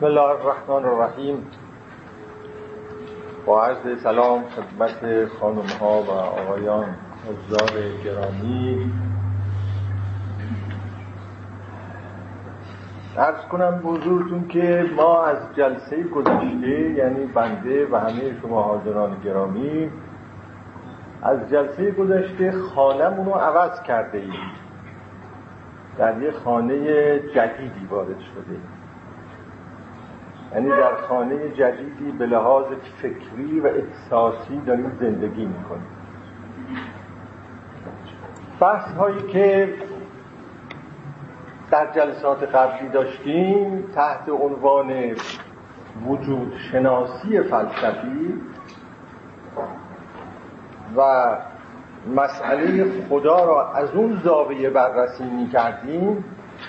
بسم الله الرحمن الرحیم. با عرض سلام خدمت خانم ها و آقایان حضار گرامی. ارز کنم بزرگتون که ما از جلسه گذشته یعنی بنده و همه شما حاضران گرامی از جلسه گذشته خانمون رو عوض کرده ایم. در یه خانه جدیدی وارد شده ایم. یعنی در خانه جدیدی به لحاظ فکری و احساسی داریم زندگی می‌کنیم. بحث هایی که در جلسات قبلی داشتیم تحت عنوان وجود شناسی فلسفی و مسئله خدا را از اون زاویه بررسی می کردیم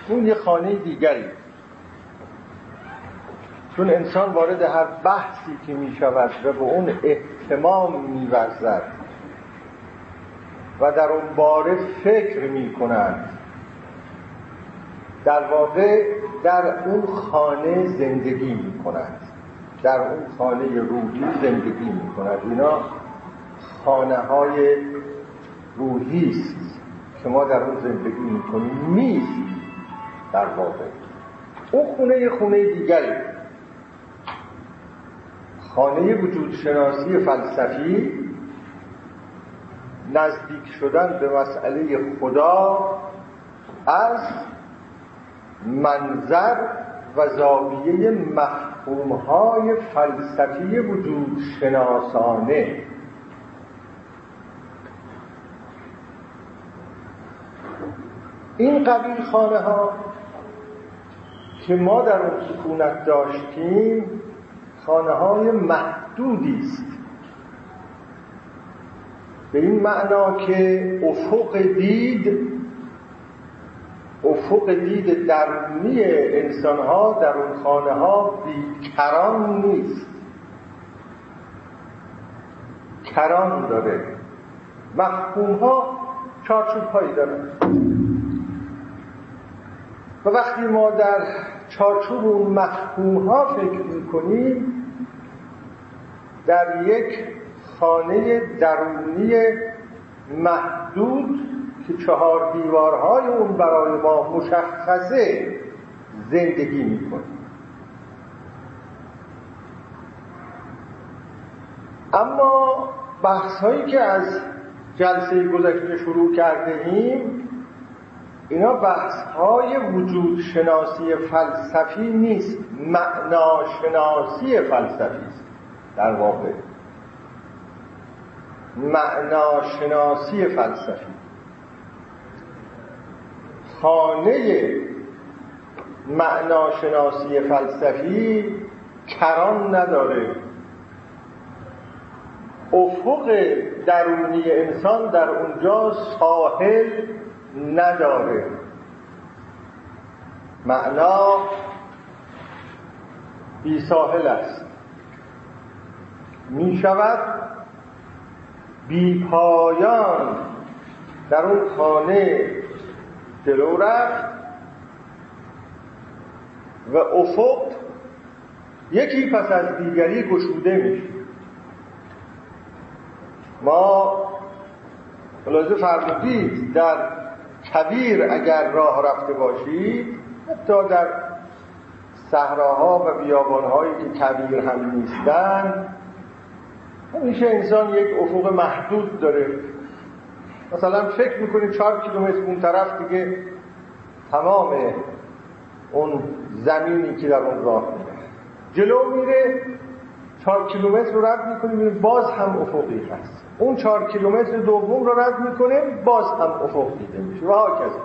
اون یه خانه دیگری چون انسان وارد هر بحثی که می شود و به اون احتمام می و در اون باره فکر می کند در واقع در اون خانه زندگی می کند در اون خانه روحی زندگی می کند اینا خانه های روحی است که ما در اون زندگی می کنیم نیست در واقع. اون خونه خونه دیگری. خانه وجود شناسی فلسفی نزدیک شدن به مسئله خدا از منظر و زاویه مفهومهای فلسفی وجود شناسانه. این قبیل خانه ها که ما در اون سکونت داشتیم خانه های محدودی است. به این معنا که افق دید افق دید درونی انسان ها در اون خانه ها بیکران نیست. کران داره. مفهوم ها چارچوب هایی داره و وقتی ما در چارچوب اون مفهوم ها فکر می‌کنیم در یک خانه درونی محدود که چهار دیوارهای اون برای ما مشخصه زندگی می‌کنیم. اما بحث هایی که از جلسه گذشته شروع کرده ایم اینا بحث های وجود شناسی فلسفی نیست معناشناسی فلسفی است. در واقع. معناشناسی فلسفی. خانه معناشناسی فلسفی کران نداره. افق درونی انسان در اونجا ساحل نداره. معنا بی ساحل است. می شود بی پایان در اون خانه جلو رفت و افق یکی پس از دیگری گشوده میشه ما ملاحظه فرمودید در کبیر اگر راه رفته باشید حتی در صحراها و بیابانهایی که کبیر هم نیستن همیشه انسان یک افق محدود داره. مثلا فکر می‌کنید چهار کیلومتر اون طرف دیگه تمام اون زمینی که در اون راه جلو میره چهار کیلومتر رو رد می‌کنه باز هم افقی هست. اون چهار کیلومتر دوم رو رد می‌کنه باز هم افق دیده میشه. و کسی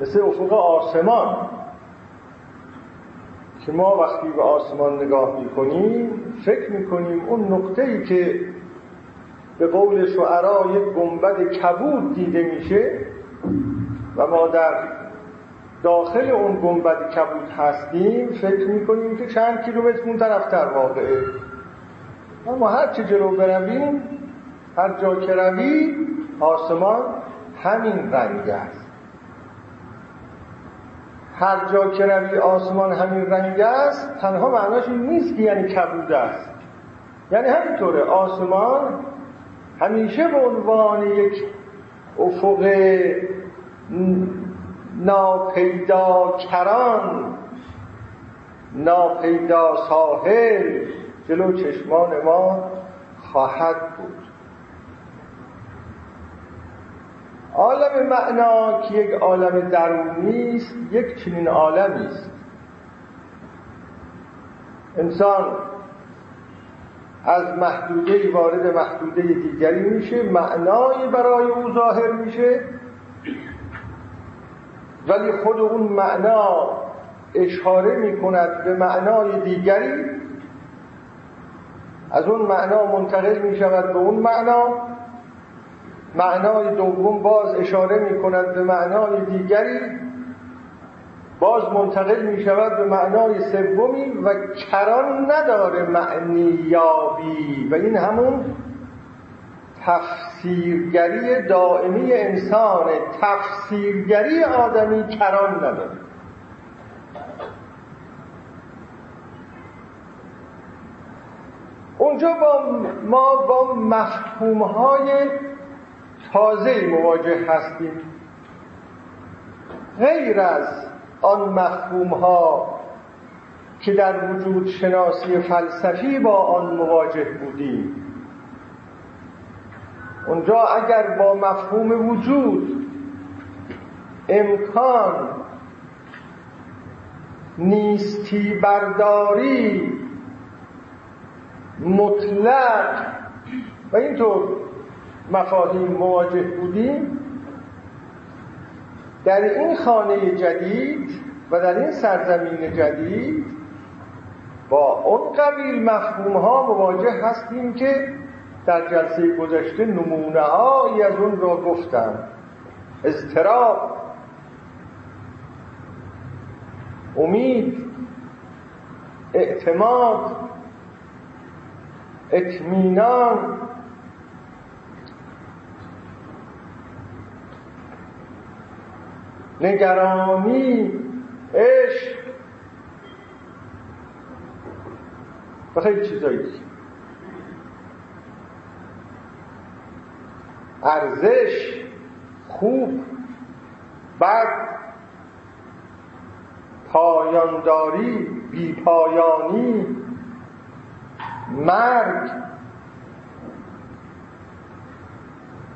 مثل افق آسمان. که ما وقتی به آسمان نگاه می‌کنیم فکر می‌کنیم اون نقطه ای که به قول شعرا یک گنبد کبود دیده میشه و ما در داخل اون گنبد کبود هستیم فکر می‌کنیم که چند کیلومتر اون طرفتر واقعه. اما هر چه جلو برویم هر جا که رویم آسمان همین رنگ است. هر جا که روی آسمان همین رنگ است تنها معناش این نیست که یعنی کبود است. یعنی همینطوره آسمان همیشه به عنوان یک افق ناپیدا کران ناپیدا ساحل جلو چشمان ما خواهد بود. عالم معنا که یک عالم درونی است یک چنین عالمی است. انسان از محدوده وارد محدوده دیگری میشه معنایی برای او ظاهر میشه ولی خود اون معنا اشاره می‌کند به معنای دیگری. از اون معنا منتقل می‌شود به اون معنا. معنای دوم باز اشاره می کند به معنای دیگری باز منتقل می شود به معنای سومی و کران نداره معنی یابی و این همون تفسیرگری دائمی انسان تفسیرگری آدمی کران نداره. اونجا با ما با مفهومهای تازه مواجه هستیم. غیر از آن مفهوم ها که در وجود شناسی فلسفی با آن مواجه بودیم. اونجا اگر با مفهوم وجود امکان نیستی برداری مطلق و اینطور مفاهیم مواجه بودیم. در این خانه جدید و در این سرزمین جدید با اون قبیل مفهوم ها مواجه هستیم که در جلسه گذشته نمونه هایی از اون را گفتم. اضطراب امید اعتماد اطمینان نگرانی عشق. و خیلی چیزایی. ارزش خوب بد پایانداری بیپایانی مرگ.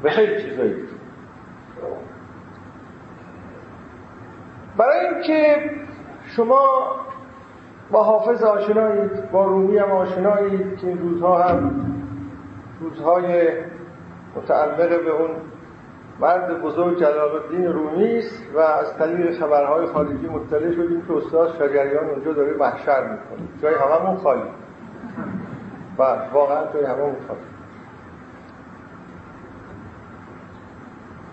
و خیلی چیزایی. برای اینکه شما با حافظ آشنایید با رومی هم آشنایید که این روزها هم روزهای متعلق به اون مرد بزرگ جلال الدین رومی است و از طریق خبرهای خارجی مطلع شدیم که استاد شجریان اونجا داره محشر می‌کنه. جای هممون خالی. و بله، واقعا جای هممون خالی.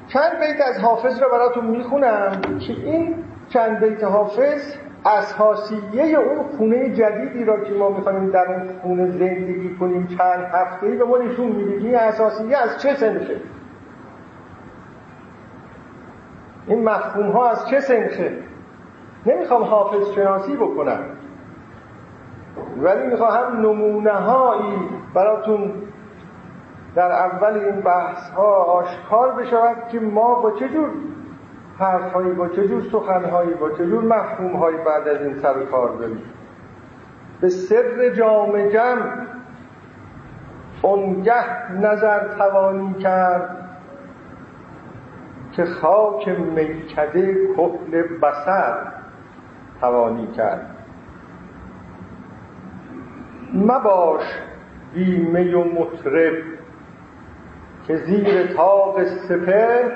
چند بیت از حافظ رو براتون می‌خونم که این چند بیت حافظ اساسیه اون خونه جدیدی را که ما می‌خوایم در اون خونه زندگی کنیم چند هفته به ما نشون میده این اساسیه از چه سنخه این مفهوم ها از چه سنخه نمی‌خوام حافظ شناسی بکنم. ولی می‌خواهم نمونه هایی براتون در اول این بحث ها آشکار بشود که ما با چه جور حرفهایی با چجور سخنهایی با چجور مفهومهایی بعد از این سر کار داریم به سر جام جمع اونگه نظر توانی کرد که خاک میکده کهل بسر توانی کرد. مباش بیمه و مطرب که زیر تاق سپر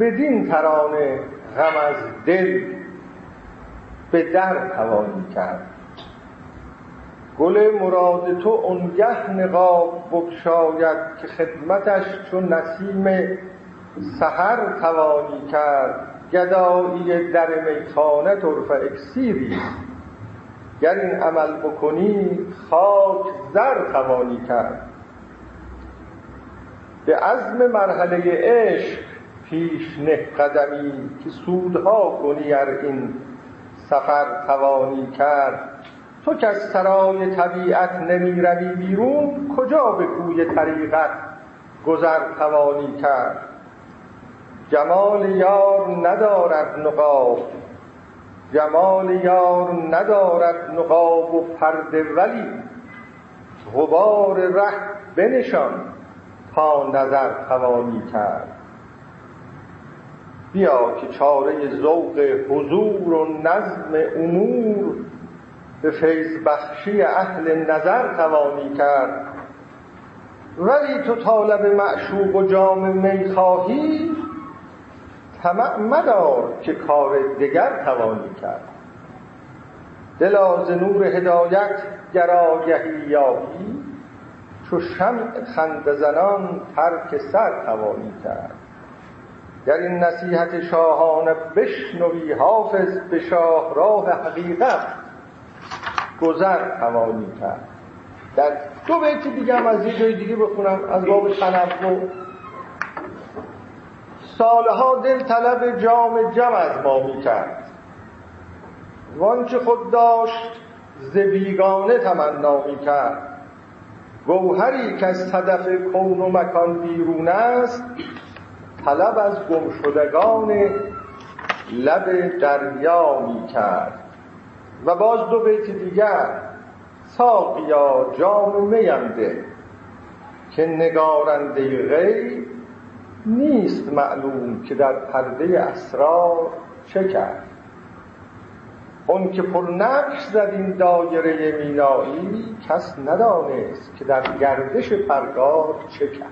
بدین ترانه غم از دل به در توانی کرد. گل مراد تو اونگه نقاب بکشاید که خدمتش چون نسیم سحر توانی کرد. گدایی در میخانه طرف اکسیری. گر این عمل بکنی خاک زر توانی کرد. به عزم مرحله عشق پیش نه قدمی که سودها کنی ار این سفر توانی کرد. تو که از سرای طبیعت نمی روی بیرون کجا به کوی طریقت گذر توانی کرد؟ جمال یار ندارد نقاب جمال یار ندارد نقاب و پرده ولی غبار ره بنشان تا نظر توانی کرد. بیا که چاره ذوق حضور و نظم امور به فیض بخشی اهل نظر توانی کرد. ولی تو طالب معشوق و جام می خواهی طمع مدار که کار دگر توانی کرد. دلا ز نور هدایت گر آگهی یابی چو شمع خنده زنان ترک سر توانی کرد. گر این نصیحت شاهانه بشنوی حافظ به شاهراه حقیقت گذر توانی کرد. در دو بیت دیگه هم از یه جای دیگه بخونم از باب تنوع. سالها دل طلب جام جم از ما می‌کرد وانچه خود داشت ز بیگانه تمنا می‌کرد گوهری که از صدف کون و مکان بیرون است طلب از گمشدگان لب دریا می‌کرد. و باز دو بیت دیگر ساقیا جام میم ده که نگارنده غیب نیست معلوم که در پرده اسرار چه کرد. اون که پر نقش زد این دایره مینایی کس ندانست که در گردش پرگار چه کرد.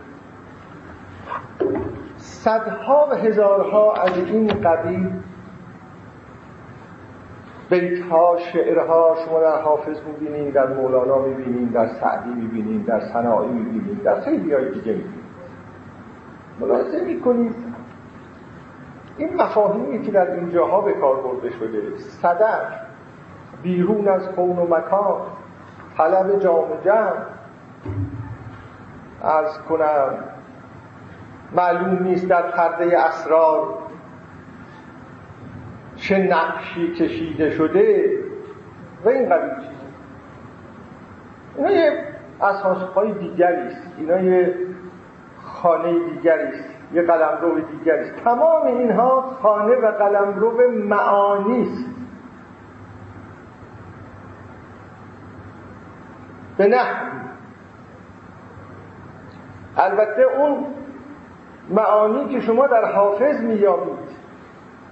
صدها و هزارها از این قبیل بیت ها شعرها شما در حافظ می‌بینید در مولانا می‌بینید در سعدی می‌بینید در صناعی می‌بینید در خیلی های دیگه می‌بینید ملاحظه می‌کنید؟ این مفاهیمی که در اینجاها به کار برده شده صدر بیرون از کون و مکان طلب جام جمع از کنم معلوم نیست در پرده اسرار چه نقشی کشیده شده و این قبیل چیزی اینا یه اساس دیگری است. اینا یه خانه دیگری است یه قلمرو دیگری است. تمام اینها خانه و قلمرو معانی است. به نحوی. البته اون معانی که شما در حافظ میابید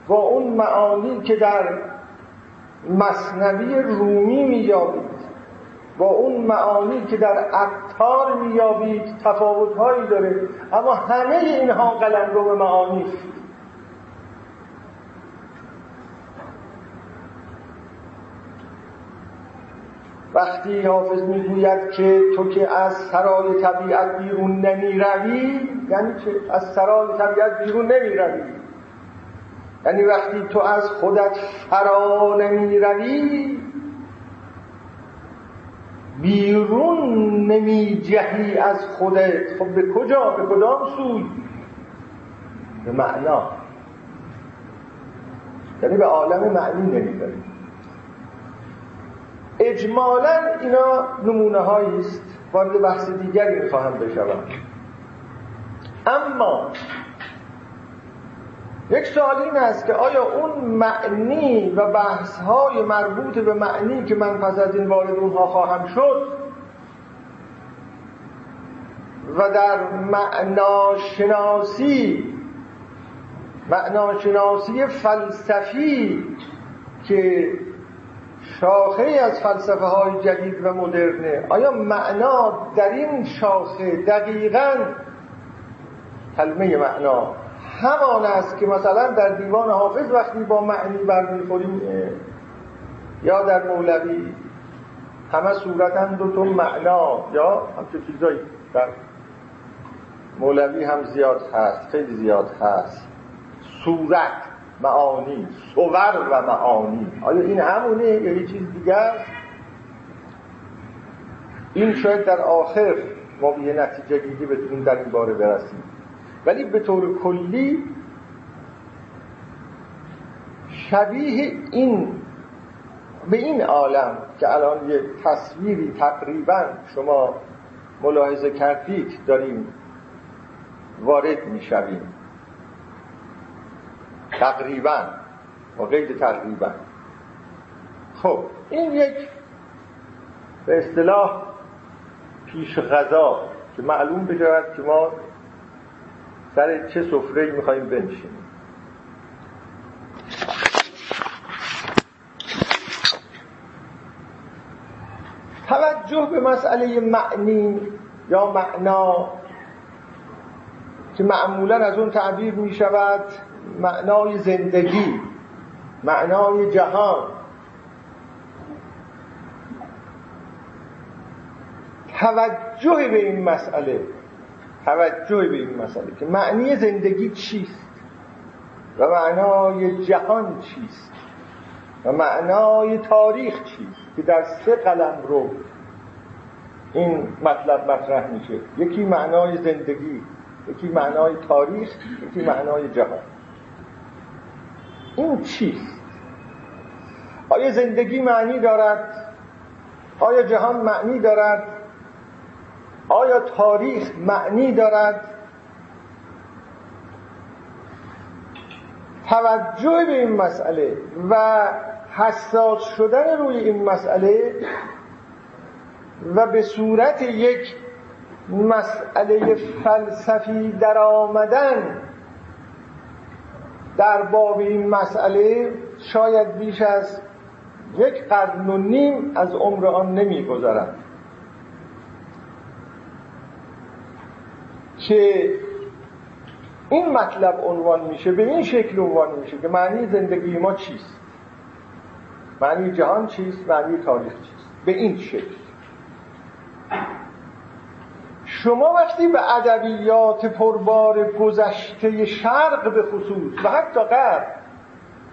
با اون معانی که در مصنوی رومی میابید با اون معانی که در عطار میابید تفاوتهایی داره. اما همه اینها قلم رو به معانی وقتی حافظ می‌گوید که تو که از سرای طبیعت بیرون نمی روی یعنی که از سرای طبیعت بیرون نمی روی یعنی وقتی تو از خودت فرا نمی روی بیرون نمی جهی از خودت. خب به کجا؟ به کدام سوی؟ به معنا. یعنی به عالم معنی نمی اجمالا اینا نمونه است وارد بحث دیگری می‌خواهم بشوم اما یک سوال این است که آیا اون معنی و بحث های مربوط به معنی که من پس از این وارد اونها خواهم شد و در معناشناسی معناشناسی فلسفی که شاخه از فلسفه های جدید و مدرنه. آیا معنا در این شاخه دقیقا کلمه معنا همان است که مثلا در دیوان حافظ وقتی با معنی برمیخوریم یا در مولوی همه صورتا دو تو معنا یا همچه چیزایی در مولوی هم زیاد هست خیلی زیاد هست. صورت. معانی صور و معانی. آیا این همونه یا یه چیز دیگر این شاید در آخر ما به یه نتیجه گیری بتونیم در این باره برسیم. ولی به طور کلی شبیه این به این عالم که الان یه تصویری تقریبا شما ملاحظه کردید داریم وارد می‌شویم. تقریبا. با قید تقریبا. خب این یک به اصطلاح پیش غذا که معلوم بشود که ما سر چه سفره میخواییم بنشینیم. توجه به مسئله معنی یا معنا که معمولا از اون تعبیر می شود معنای زندگی معنای جهان. توجه به این مسئله توجه به این مسئله که معنی زندگی چیست و معنای جهان چیست و معنای تاریخ چیست که در سه قلم رو این مطلب مطرح میشه. یکی معنای زندگی یکی معنای تاریخ یکی معنای جهان. این چیست؟ آیا زندگی معنی دارد؟ آیا جهان معنی دارد؟ آیا تاریخ معنی دارد؟ توجه به این مسئله و حساس شدن روی این مسئله و به صورت یک مسئله فلسفی در آمدن در باب این مسئله شاید بیش از یک قرن و نیم از عمر آن نمیگذرد. که این مطلب عنوان میشه به این شکل عنوان میشه که معنی زندگی ما چیست؟ معنی جهان چیست؟ معنی تاریخ چیست؟ به این شکل. شما وقتی به ادبیات پربار گذشته شرق به خصوص و حتی غرب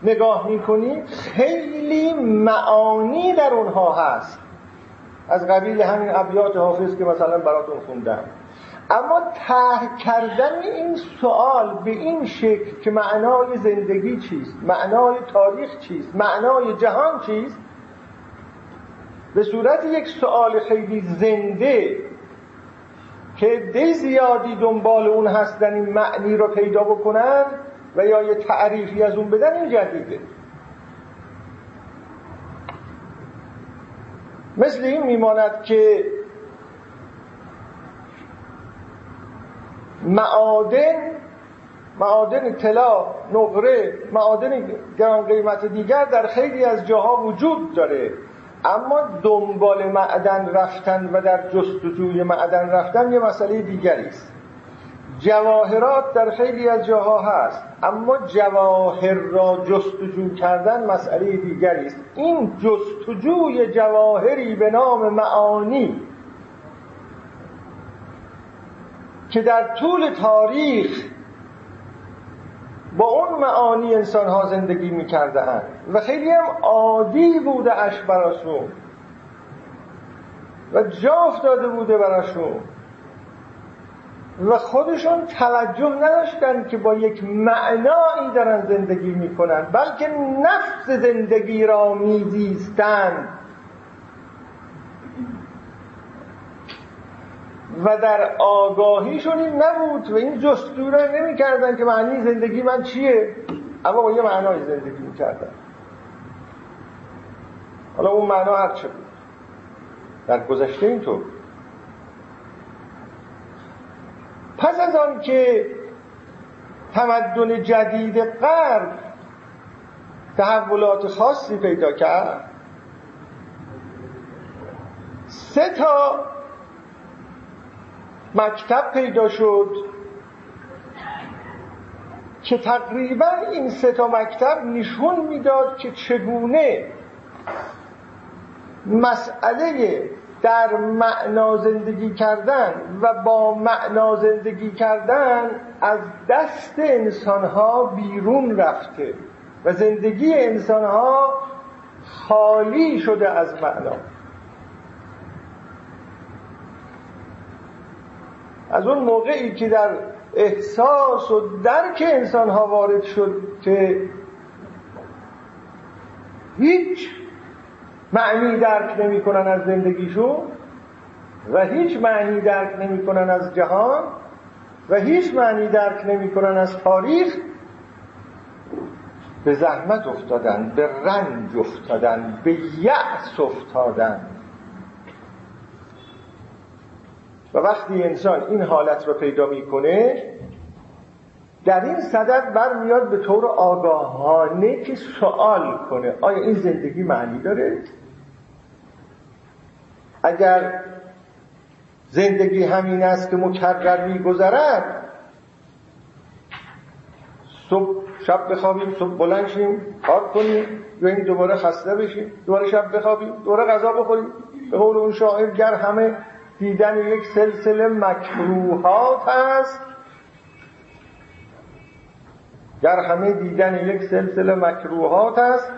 نگاه می‌کنید خیلی معانی در اونها هست. از قبیل همین ابیات حافظ که مثلا براتون خوندم. اما طرح کردن این سوال به این شکل که معنای زندگی چیست معنای تاریخ چیست معنای جهان چیست؟ به صورت یک سوال خیلی زنده که دی زیادی دنبال اون هستن این معنی رو پیدا بکنن و یا یه تعریفی از اون بدن این جدیده. مثل این میماند که معادن معادن طلا نقره معادن گران قیمت دیگر در خیلی از جاها وجود داره. اما دنبال معدن رفتن و در جستجوی معدن رفتن یه مسئله دیگری است. جواهرات در خیلی از جاها هست اما جواهر را جستجو کردن مسئله دیگری است. این جستجوی جواهری به نام معانی که در طول تاریخ با اون معانی انسان ها زندگی می‌کرده و خیلی هم عادی بوده اش براشون. و جا افتاده بوده براشون. و خودشون توجه نداشتن که با یک معنایی دارن زندگی می‌کنن بلکه نفس زندگی را میزیستند و در آگاهیشون این نبود و این جستجو را نمی‌کردن که معنی زندگی من چیه. اما با یه معنای زندگی می‌کردن. حالا اون معنا هر چه بود در گذشته اینطور. پس از آن که تمدن جدید غرب تحولات خاصی پیدا کرد سه تا مکتب پیدا شد. که تقریبا این سه تا مکتب نشون می‌داد که چگونه مسئله در معنا زندگی کردن و با معنا زندگی کردن از دست انسانها بیرون رفته و زندگی انسانها خالی شده از معنا. از اون موقعی که در احساس و درک انسان ها وارد شد که هیچ معنی درک نمی‌کنن از زندگیشون و هیچ معنی درک نمی‌کنن از جهان و هیچ معنی درک نمی‌کنن از تاریخ به زحمت افتادن به رنج افتادن به یأس افتادن. و وقتی انسان این حالت رو پیدا می‌کنه در این صدد برمیاد به طور آگاهانه که سوال کنه آیا این زندگی معنی داره؟ اگر زندگی همین است که مکرر میگذرد صبح شب بخوابیم صبح بلند شیم کار کنیم یا این دوباره خسته بشیم دوباره شب بخوابیم دوباره غذا بخوریم به قول اون شاعر گر همه دیدن یک سلسله مکروهات است گر همه دیدن یک سلسله مکروهات است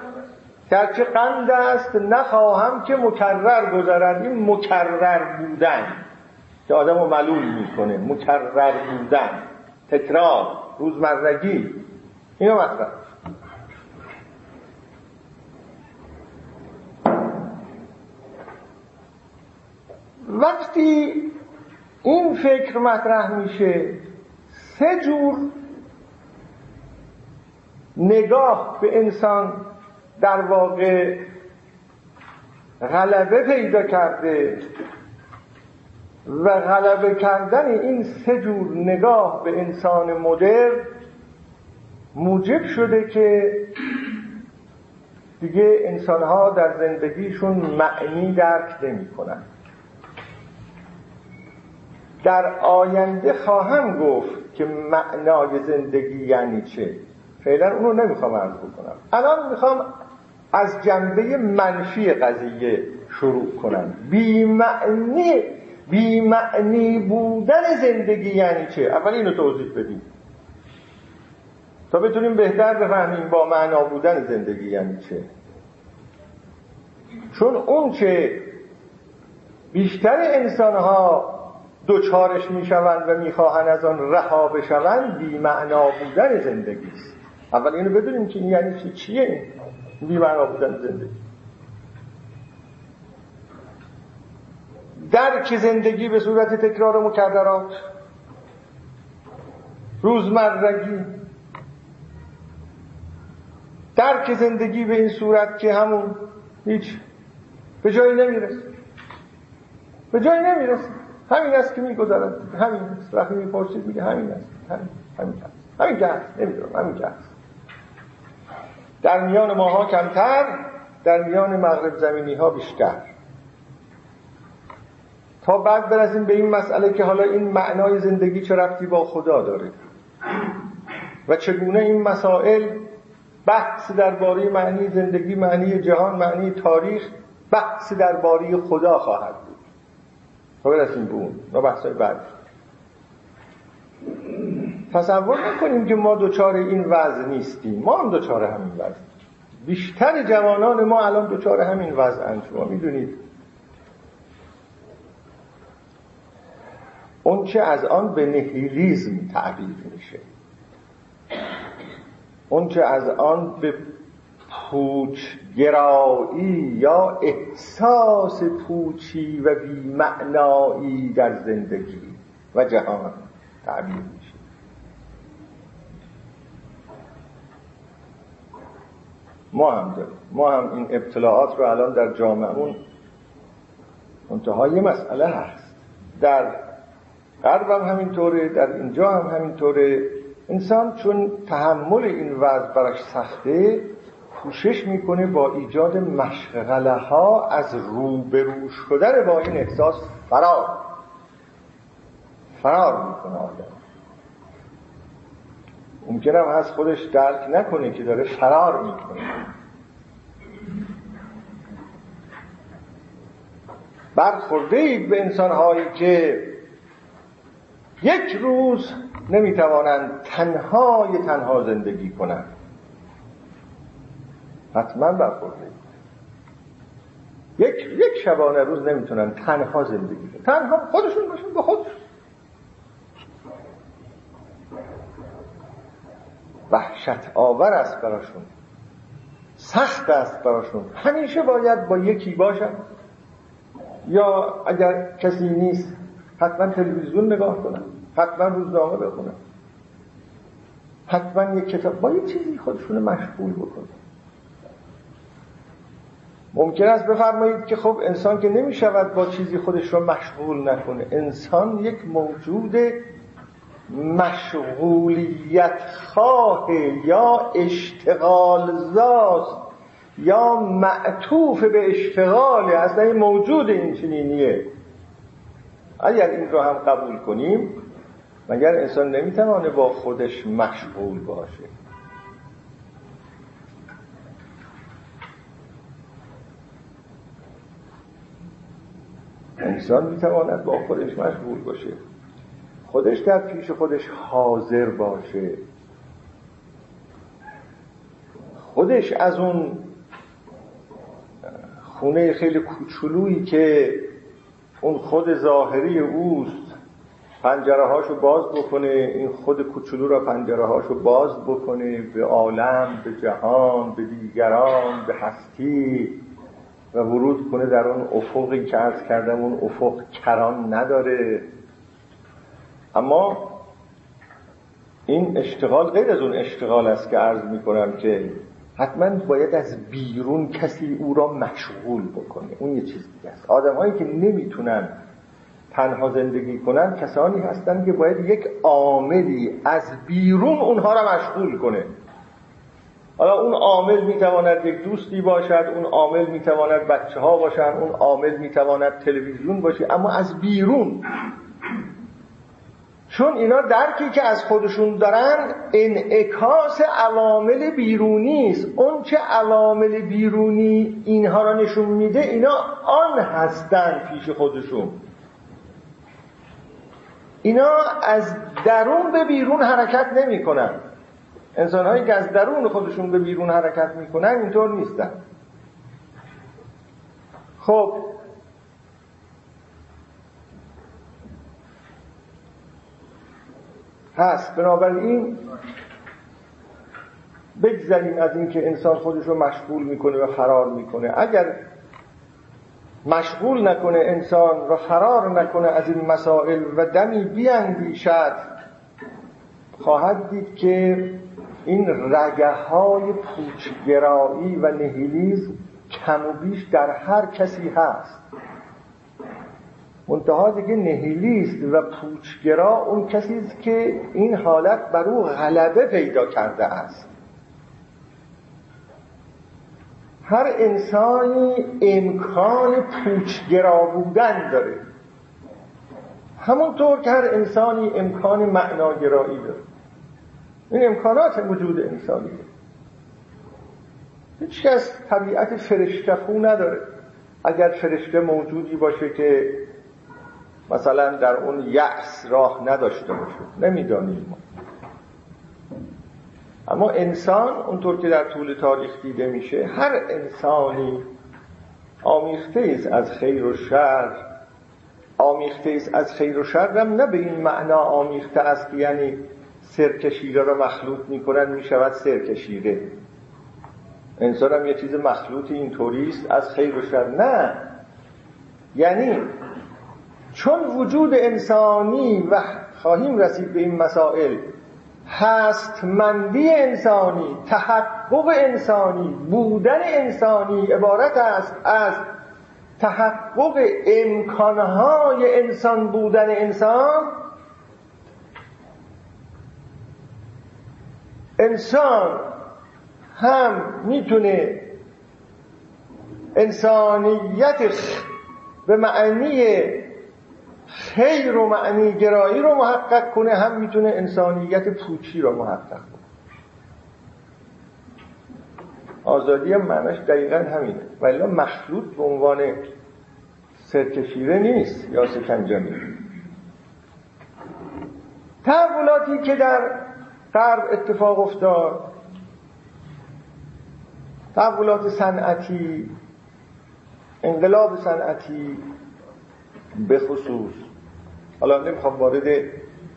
گرچه قند است نخواهم که مکرر گذرد. این مکرر بودن. که آدم رو ملول می‌کنه. مکرر بودن. تکرار روزمرگی. اینو مطرح. وقتی این فکر مطرح میشه سه جور نگاه به انسان در واقع غلبه پیدا کرده و غلبه کردن این سه جور نگاه به انسان مدر موجب شده که دیگه انسانها در زندگیشون معنی درک نمی کنن. در آینده خواهم گفت که معنای زندگی یعنی چه. فعلا اونو نمی‌خوام عرض بکنم. الان می‌خوام از جنبه منفی قضیه شروع کنم. بی معنی بی معنی بودن زندگی یعنی چه؟ اول اینو توضیح بدیم. تا بتونیم بهتر بفهمیم با معنا بودن زندگی یعنی چه. چون اون چه بیشتر انسان ها دوچارش می‌شوند و می‌خواهند از آن رها بشوند بی معنا بودن زندگی است. اول اینو بدونیم که این یعنی چی چیه این بی معنا بودن زندگی. درک زندگی به صورت تکرار مکررات روزمرگی. درک زندگی به این صورت که همون هیچ به جایی نمی‌رسه به جایی نمی‌رسه همین است که میگذرد. همین است وقتی می‌پرسید میگه همین است. همین همین است. همین که نمی‌دونم. همین که در میان ماها کمتر در میان مغرب زمینی ها بیشتر. تا بعد برسیم به این مسئله که حالا این معنای زندگی چه رفتی با خدا داره. و چگونه این مسائل بحث درباره معنی زندگی معنی جهان معنی تاریخ بحث درباره خدا خواهد تا برسیم به اون و بحثای بعد. تصور نکنیم که ما دوچار این وضع نیستیم. ما هم دوچار همین وضع. بیشتر جوانان ما الان دوچار همین وضع شما می‌دونید. اون چه از آن به نهیلیزم تعبیر میشه. اون چه از آن به پوچگرایی یا احساس پوچی و بیمعنایی در زندگی و جهان تعبیر میشه. ما هم داریم. ما هم این ابتلاعات رو الان در جامعون منتها یه مسئله هست. در غرب هم همینطوره در اینجا هم همینطوره. انسان چون تحمل این وضع براش سخته کوشش می‌کنه با ایجاد مشغله ها از روبرو شدن با این احساس فرار. فرار می‌کنه آدم. ممکنم از خودش درک نکنه که داره فرار می‌کنه. برخورده اید به انسان هایی که یک روز نمی‌توانند تنهای تنها زندگی کنند. حتما برخورده یک یک شبانه روز نمی‌تونن تنها زندگی کنن. تنها خودشون باشن به خودشون وحشت آور است براشون. سخت است براشون. همیشه باید با یکی باشن. یا اگر کسی نیست حتما تلویزیون نگاه کنن. حتما روزنامه بخونن. حتما یک کتاب. با یه چیزی خودشون مشغول بکنن. ممکن است بفرمایید که خب انسان که نمی شود با چیزی خودش رو مشغول نکنه. انسان یک موجود مشغولیت خواه یا اشتغال زاست یا معطوف به اشتغاله. اصلا این موجود این چنینیه. اگر این رو هم قبول کنیم مگر انسان نمی‌توانه با خودش مشغول باشه؟ انسان می‌تواند با خودش مشغول باشه. خودش در پیش خودش حاضر باشه. خودش از اون خونه خیلی کوچولویی که اون خود ظاهری اوست پنجره هاشو باز بکنه این خود کوچولو را پنجره هاشو باز بکنه به عالم به جهان به دیگران به هستی. و ورود کنه در اون افقی که عرض کردم اون افق کران نداره. اما این اشتغال غیر از اون اشتغال است که عرض می‌کنم که حتما باید از بیرون کسی او را مشغول بکنه. اون یه چیز دیگه است. آدم هایی که نمی‌تونن تنها زندگی کنن کسانی هستن که باید یک عاملی از بیرون اونها را مشغول کنه. حالا اون عامل می‌تواند یک دوستی باشد اون عامل می‌تواند بچه ها باشن اون عامل می‌تواند تلویزیون باشه اما از بیرون. چون اینا درکی که از خودشون دارن انعکاس عوامل بیرونی است. اون چه عوامل بیرونی اینها را نشون میده اینا آن هستن پیش خودشون. اینا از درون به بیرون حرکت نمی‌کنن. انسان هایی که از درون خودشون به بیرون حرکت می‌کنن اینطور نیستن. خب. هست بنابراین بگذاریم از اینکه انسان خودش رو مشغول می‌کنه و فرار می‌کنه. اگر مشغول نکنه انسان و فرار نکنه از این مسائل و دمی بیاندیشد خواهد دید که این رگه های پوچگرایی و نهیلیزم کم و بیش در هر کسی هست. منتها دیگه نهیلیست و پوچگرا اون کسی است که این حالت بر او غلبه پیدا کرده است. هر انسانی امکان پوچگرا بودن داره. همونطور که هر انسانی امکان معناگرایی داره. این امکانات وجود انسانی هیچ کس طبیعت فرشته خو نداره. اگر فرشته موجودی باشه که مثلا در اون یأس راه نداشته باشه نمی‌دانیم ما. اما انسان اونطور که در طول تاریخ دیده میشه هر انسانی آمیخته است از خیر و شر. آمیخته است از خیر و شر هم نه به این معنا آمیخته است یعنی سرکشیره را مخلوط می‌کنن می‌شود سرکشیره انسان هم یه چیز مخلوطی اینطوری است از خیر و شر. نه. یعنی چون وجود انسانی و خواهیم رسید به این مسائل هستمندی انسانی تحقق انسانی بودن انسانی عبارت است از تحقق امکانهای انسان بودن انسان انسان هم می‌تونه انسانیت به معنی خیر و معنی گرایی رو محقق کنه هم می‌تونه انسانیت پوچی رو محقق کنه. آزادی هم معنیش دقیقا همینه. ولی مخلوط به عنوان سرکشیره نیست یا سکنجانی. تحولاتی که در غرب اتفاق افتاد. تحولات صنعتی انقلاب صنعتی به خصوص. حالا نمی‌خوام وارد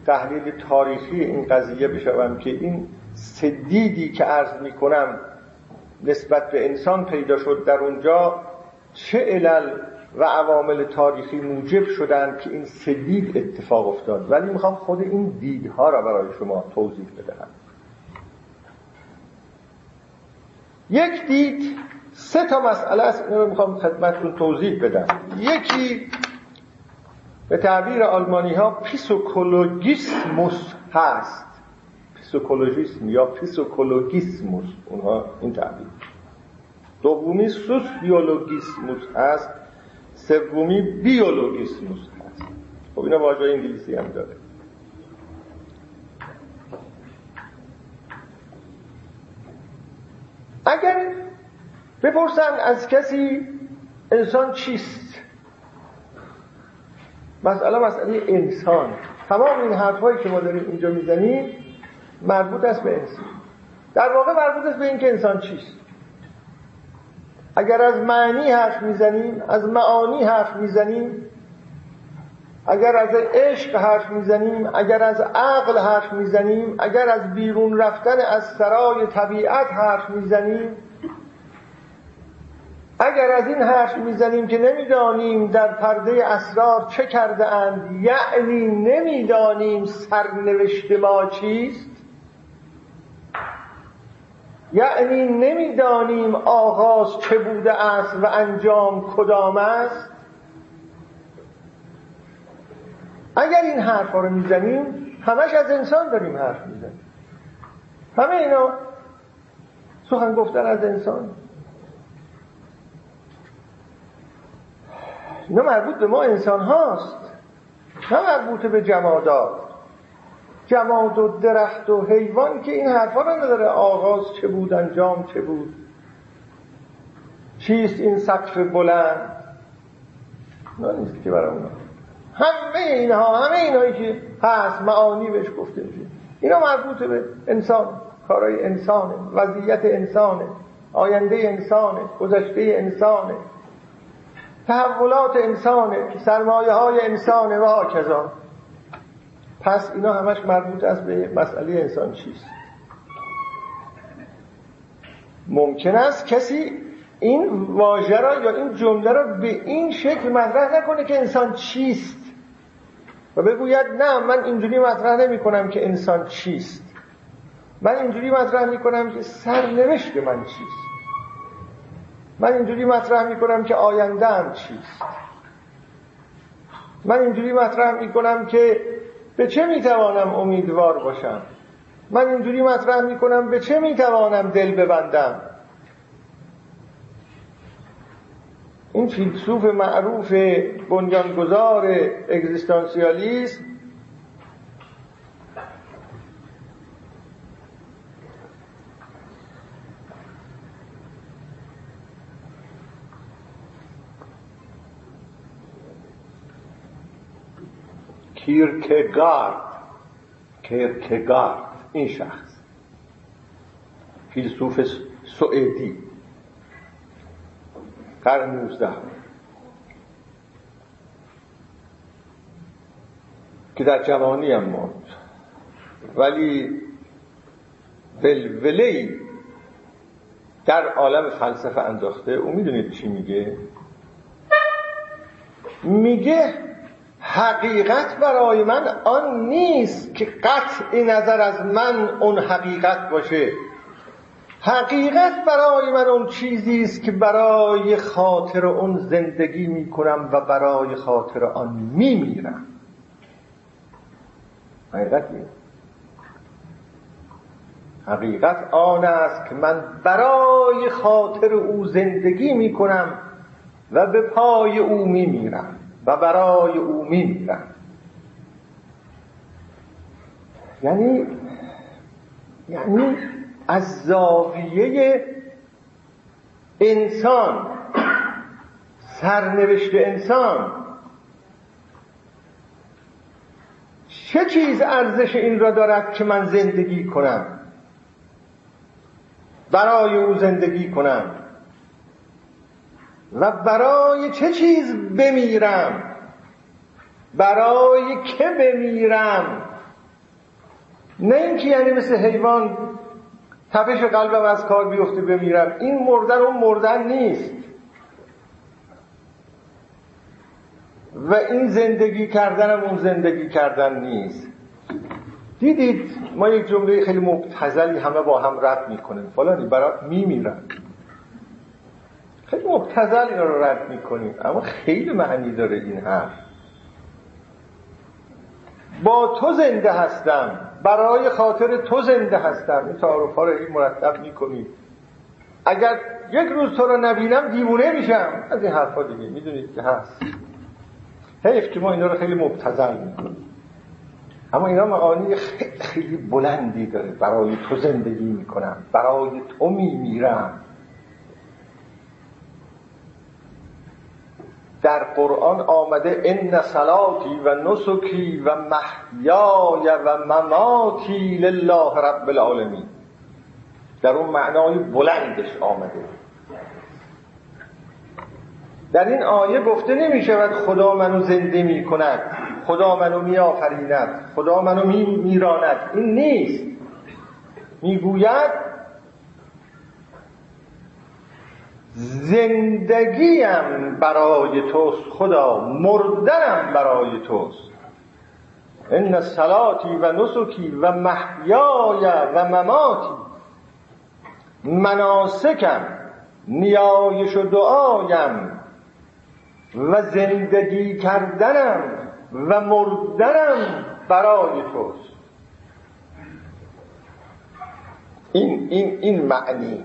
تحلیل تاریخی این قضیه بشوم که این سدیدی که عرض می‌کنم نسبت به انسان پیدا شد در اونجا چه علل و عوامل تاریخی موجب شدن که این سدید اتفاق افتاد. ولی می‌خوام خود این دیدها را برای شما توضیح بدهم. یک دید سه تا مسئله است. اینو می‌خوام خدمتتون توضیح بدم. یکی به تعبیر آلمانی ها پیسوکولوژیسموس هست. پیسوکولوژیسم یا پیسوکولوژیسموس اونها این تعبیر. دومی سوسیولوژیسموس هست. سومی بیولوژیسموس هست. خب اینا واژه انگلیسی هم داره. اگر بپرسن از کسی انسان چیست؟ مسئله مسئله انسان. تمام این حرفهایی که ما داریم اینجا می‌زنیم مربوط است به انسان. در واقع مربوط است به اینکه انسان چیست. اگر از معنی حرف می‌زنیم از معانی حرف می‌زنیم اگر از عشق حرف می‌زنیم اگر از عقل حرف می‌زنیم اگر از بیرون رفتن از سرای طبیعت حرف می‌زنیم اگر از این حرف می‌زنیم که نمی‌دانیم در پرده اسرار چه کرده اند یعنی نمی‌دانیم سرنوشت ما چیست یعنی نمی‌دانیم آغاز چه بوده است و انجام کدام است. اگر این حرف رو می‌زنیم همش از انسان داریم حرف می‌زنیم. همه اینا سخن گفتن از انسان. اینا مربوط به ما انسان هاست نه مربوط به جمادات. جماد و درخت و حیوان که این حرفا رو نداره. آغاز چه بود؟ انجام چه بود؟ چیست این سقف بلند؟ نه نیست که برای اونا. همه اینها همه اینهایی که هست معانی بهش گفته میشه. اینا مربوط به انسان کارای انسانه وضعیت انسانه آینده انسانه گذشته انسانه. تحولات انسانه سرمایه های انسانه و هاکذا. پس اینا همش مربوط است به مسئله انسان چیست؟ ممکن است کسی این واژه را یا این جمله را به این شکل مطرح نکنه که انسان چیست. و بگوید نه من اینجوری مطرح نمی کنم که انسان چیست. من اینجوری مطرح می کنم که سرنوشت من چیست. من اینجوری مطرح می کنم که آینده چیست. من اینجوری مطرح می کنم که به چه می‌توانم امیدوار باشم؟ من اینجوری مطرح می‌کنم به چه می‌توانم دل ببندم؟ این فیلسوف معروف بنیانگذار اگزیستانسیالیسم کیرکگارد کیرکگارد این شخص. فیلسوف سوئدی. قرن 19 که در جوانی هم ماند ولی ولوله در عالم فلسفه انداخته. او می‌دونید چی میگه؟ میگه حقیقت برای من آن نیست که قطع نظر از من اون حقیقت باشه. حقیقت برای من اون چیزی است که برای خاطر اون زندگی می کنم و برای خاطر آن می میرم حقیقت حقیقت آن است که من برای خاطر او زندگی می کنم و به پای او می میرم و برای او میمیرن یعنی یعنی از زاویه انسان سرنوشت انسان چه چیز ارزش این را دارد که من زندگی کنم؟ برای او زندگی کنم. و برای چه چیز بمیرم؟ برای که بمیرم؟ نه اینکه یعنی مثل حیوان تپش قلبم از کار بیفته بمیرم. این مردن اون مردن نیست. و این زندگی کردنم اون زندگی کردن نیست. دیدید ما یک جمله خیلی مبتزلی همه با هم رد می‌کنیم. فلانی برات میمیرم. خیلی مبتزل اینا رو رد می‌کنیم. اما خیلی معنی داره این حرف. با تو زنده هستم. برای خاطر تو زنده هستم. این تعارف ها رو این مرتب می‌کنید اگر یک روز تو رو نبینم دیوونه میشم. از این حرفا دیگه می‌دونید که هست. حیف که ما اینا رو خیلی مبتزل می‌کنیم. اما اینا معانی خیلی بلندی داره. برای تو زندگی می‌کنم. برای تو میمیرم. در قرآن آمده ان صلاتی و نسکی و محیای و مماتی لله رب العالمین در اون معنای بلندش آمده. در این آیه گفته نمی شود خدا منو زنده می کند خدا منو می آفریند خدا منو می میراند. این نیست. می‌گوید زندگیم برای توست خدا مردنم برای توست. ان صلاتی و نسکی و محیای و مماتی. مناسکم نیایش و دعایم. و زندگی کردنم و مردنم برای توست. این, این, این معنی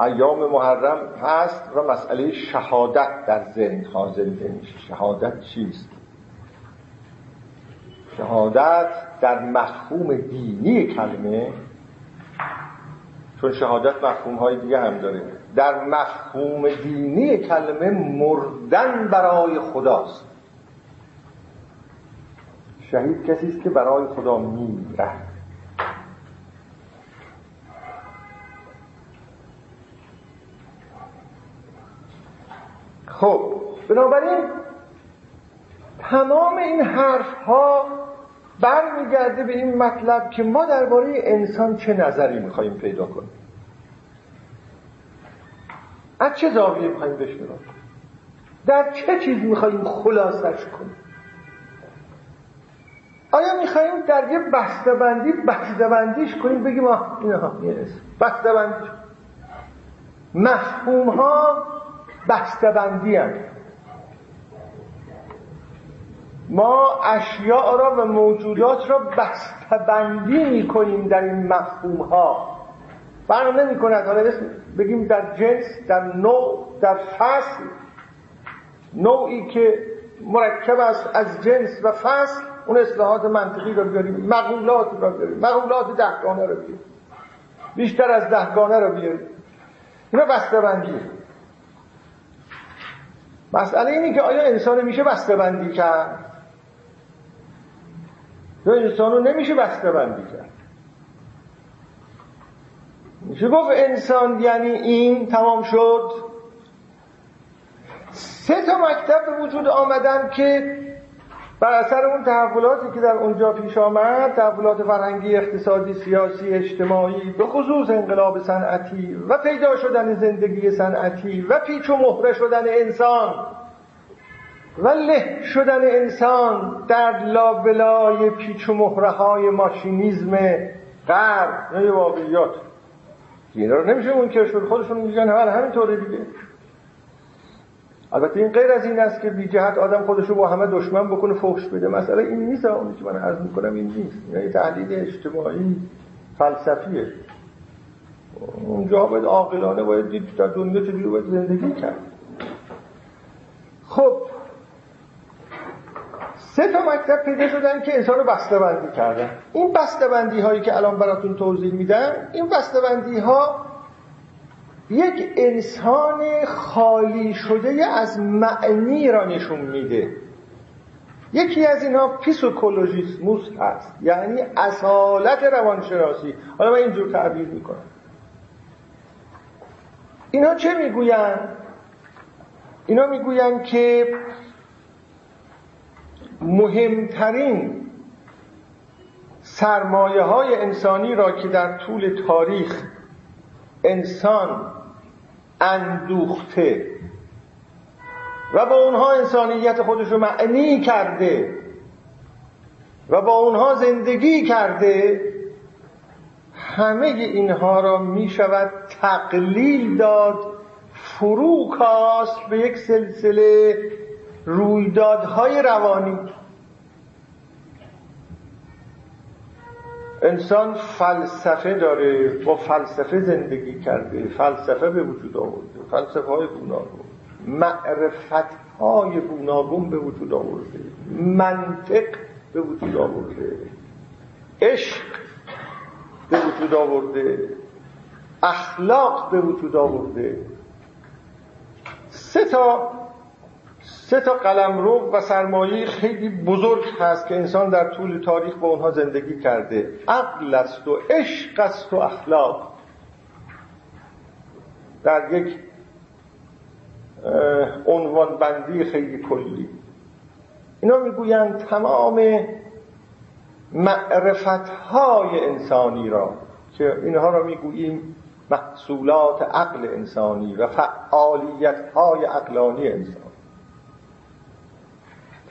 ایام محرم هست و مسئله شهادت در ذهن حاضر میشه شهادت چیست؟ شهادت در مفهوم دینی کلمه چون شهادت مفهوم های دیگه هم داره در مفهوم دینی کلمه مردن برای خداست. شهید کسی است که برای خدا میره خب بنابراین تمام این حرف ها برمیگرده به این مطلب که ما درباره انسان چه نظری میخواییم پیدا کنیم. از چه زاویه میخواییم بهش در چه چیز میخواییم خلاصش کنیم؟ آیا میخواییم در یه بسته‌بندی بسته‌بندیش کنیم؟ بگیم آه اینها یه اسم. بسته‌بندیش. مفهوم ها بسته‌بندی ما اشیاء را و موجودات را بسته‌بندی می‌کنیم در این مفهوم ها فرق نمی کند حالا بگیم در جنس در نوع در فصل. نوعی که مرکب است از جنس و فصل اون اصلاحات منطقی را بیاریم مقولات را بیاریم مقولات دهگانه را بیاریم. بیشتر از دهگانه را بیاریم. اینا بسته‌بندیه. مسئله اینه که آیا انسان میشه بسته‌بندی کرد؟ یا انسان نمیشه بسته‌بندی کرد؟ میشه گفت انسان یعنی این تمام شد؟ سه تا مکتب به وجود آمدن که بر اثر اون تحولاتی که در اونجا پیش آمد تحولات فرهنگی اقتصادی سیاسی اجتماعی به خصوص انقلاب صنعتی و پیدا شدن زندگی صنعتی و پیچ و مهره شدن انسان و له شدن انسان در لابلای پیچ و مهره های ماشینیزم غرب. یا واقعیات. اینا رو نمیشه منکر شد خودشون میگن همین همینطوره دیگه. البته این غیر از این است که بی جهت آدم خودشو با همه دشمن بکنه فحش بده. مسئله این نیست اونی که من عرض می‌کنم این نیست. یه تحلیل اجتماعی فلسفیه اونجا باید عاقلانه باید دید در دنیا چجوری باید زندگی کرد. خب. سه تا مکتب پیدا شدن که انسان رو بسته بندی کردن. این بسته بندی هایی که الان براتون توضیح میدم این بسته بندی ها یک انسان خالی شده از معنی را نشون میده. یکی از اینها پیسوکولوژیسموس هست یعنی اصالت روانشناسی. حالا من اینجور تعبیر می‌کنم. اینا چه می‌گوین؟ اینا می‌گوین که سرمایه های انسانی را که در طول تاریخ انسان اندوخته. و با اونها انسانیت خودش رو معنی کرده. و با اونها زندگی کرده. همه اینها را می شود تقلیل داد. فروکاست به یک سلسله رویدادهای روانی. انسان فلسفه داره با فلسفه زندگی کرده فلسفه به وجود آورده فلسفه های گوناگون معرفت های گوناگون به وجود آورده منطق به وجود آورده عشق به وجود آورده اخلاق به وجود آورده. سه تا سه تا قلمرو و سرمایه خیلی بزرگ هست که انسان در طول تاریخ با اونها زندگی کرده. عقل است و عشق است و اخلاق. در یک عنوان بندی خیلی کلی. اینا می‌گویند تمام معرفت های انسانی را که اینها را می‌گوییم محصولات عقل انسانی و فعالیت های عقلانی انسان.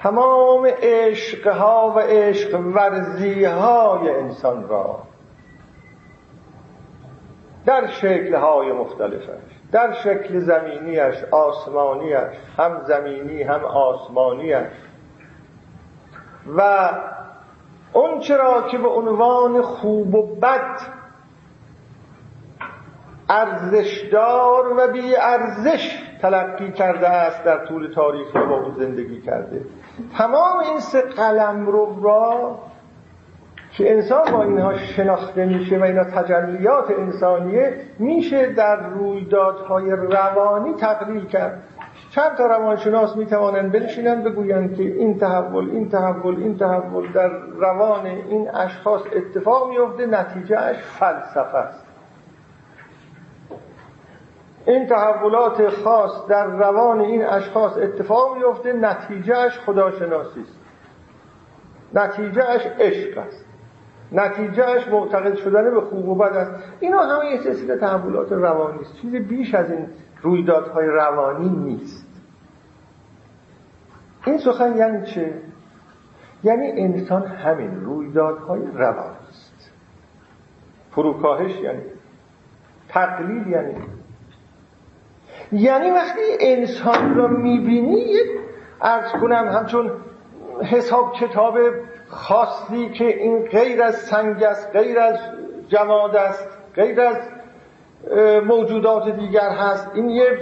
تمام عشقها و عشق ورزی های انسان را در شکلهای مختلفش در شکل زمینیش آسمانیش هم زمینی هم آسمانیش و اون چرا که به عنوان خوب و بد ارزشدار و بی ارزش تلقی کرده است در طول تاریخ و با او زندگی کرده. تمام این سه قلم رو را که انسان با اینها شناخته میشه و اینا تجلیات انسانیه میشه در رویدادهای روانی تقلیل کرد. چند تا روانشناس می‌توانند بنشینند بگویند که این تحول این تحول این تحول در روان این اشخاص اتفاق میفته نتیجهش فلسفه است. این تحولات خاص در روان این اشخاص اتفاق میفته نتیجهش خداشناسی است. نتیجهش عشق است. نتیجهش معتقد شدن به خوب و بد است. اینا همه یه سلسله تحولات روانی است. چیزی بیش از این رویدادهای روانی نیست. این سخن یعنی چه؟ یعنی انسان همین رویدادهای روانی است. فروکاهش یعنی تقلیل یعنی یعنی وقتی انسان را می‌بینی ارز کنم همچون حساب کتاب خاصی که این غیر از سنگ است غیر از جماد است غیر از موجودات دیگر هست. این یه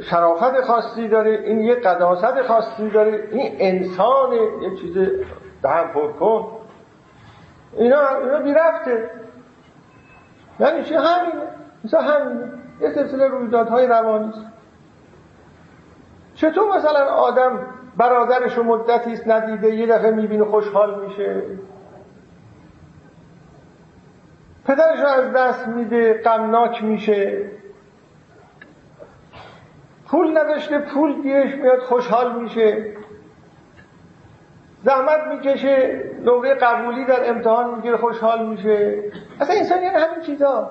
شرافت خاصی داره این یه قداست خاصی داره. این انسان یه چیز دهن پر کن. اینا اینا بیرفته یعنی چه همینه. مثلا همینه. یه سلسله رویدادهای روانی است. چطور مثلا آدم برادرش مدتی است ندیده یه دفعه می‌بینه خوشحال میشه؟ پدرش رو از دست میده غمناک میشه. پول نداشته پول گیرش میاد خوشحال میشه. زحمت می‌کشه نمره قبولی در امتحان می‌گیره خوشحال میشه. اصلا انسان یعنی همین چیزا.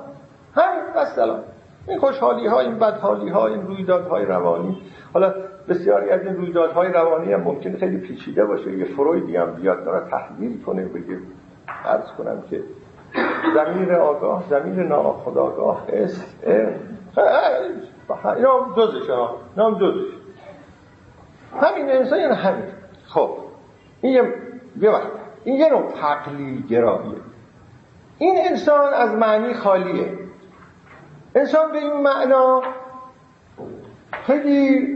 همین بس سلام. این خوشحالی ها این بدحالی ها این رویدادهای روانی. حالا بسیاری از این رویدادهای روانی هم ممکن خیلی پیچیده باشه. یه فرویدی هم بیاد داره تحلیل کنه بگه عرض کنم که زمین آگاه زمین ناخداگاه است اینا هم ها اینا هم جزش. همین انسان یعنی همین. خب این یه این یه نوع تقلیل گراییه این انسان از معنی خالیه. انسان به این معنا خیلی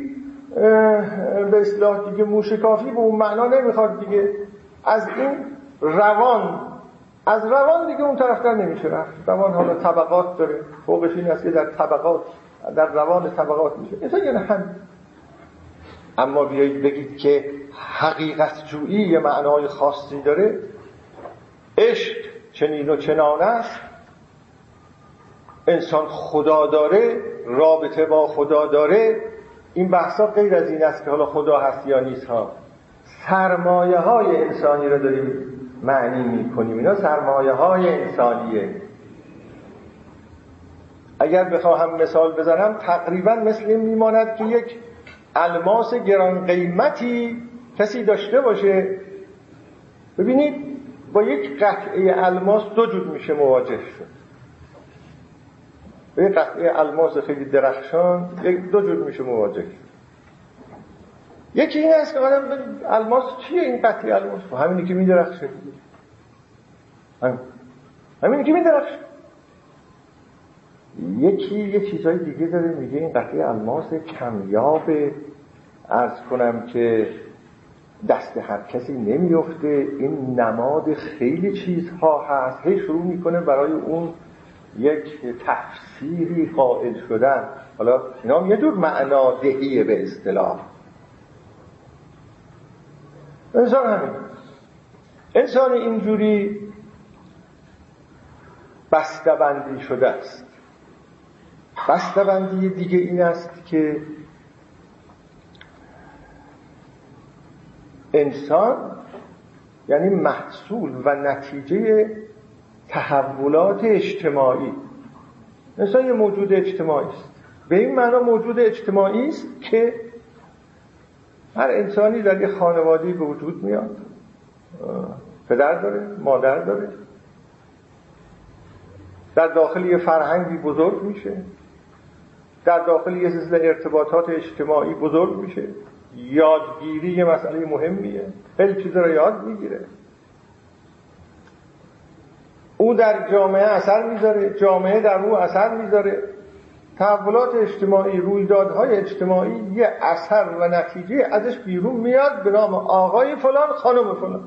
به اصلاح دیگه موشکافی به اون معنا نمی‌خواد دیگه. از این روان از روان دیگه اون طرفتر نمیشه رفت. روان حالا طبقات داره. فوقش این است که در طبقات در روان طبقات میشه. انسان یعنی هم اما بیایید بگید که حقیقت جویی یه معنای خاصی داره. عشق چنین و چنان است. انسان خدا داره رابطه با خدا داره. این بحثا غیر از این است که حالا خدا هست یا نیست ها. سرمایه های انسانی رو داریم معنی می‌کنیم. اینا سرمایه های انسانیه. اگر بخواهم مثال بزنم تقریبا مثل این میماند که یک الماس گران قیمتی کسی داشته باشه. ببینید با یک قطعه الماس دو جور میشه مواجه شد. با یک قطعه الماس خیلی درخشان دو جور میشه مواجه. یکی این است که آدم الماس چیه این قطعه الماس؟ خب همینی که میدرخشه. همین. همینی که میدرخشه. یکی یه چیزای دیگه داره میگه این قطعه الماس کمیاب. ارز کنم که دست هر کسی نمیفته این نماد خیلی چیزها هست. هی شروع می‌کنه برای اون یک تفسیری قائل شدن. حالا اینا هم یه جور معنا دهیه به اصطلاح. انسان همین. انسان اینجوری بستبندی شده است. بستبندی دیگه این است که انسان یعنی محصول و نتیجه تحولات اجتماعی. انسان یه موجود اجتماعی است. به این معنا موجود اجتماعی است که هر انسانی در یه خانوادی به وجود میاد. پدر داره مادر داره. در داخل یه فرهنگی بزرگ میشه. در داخل یه سلسله ارتباطات اجتماعی بزرگ میشه. یادگیری یه مسئله مهمیه. خیلی چیز رو یاد می‌گیره. او در جامعه اثر می‌ذاره جامعه در او اثر می‌ذاره. تحولات اجتماعی رویدادهای اجتماعی یه اثر و نتیجه ازش بیرون میاد به نام آقای فلان خانم فلان.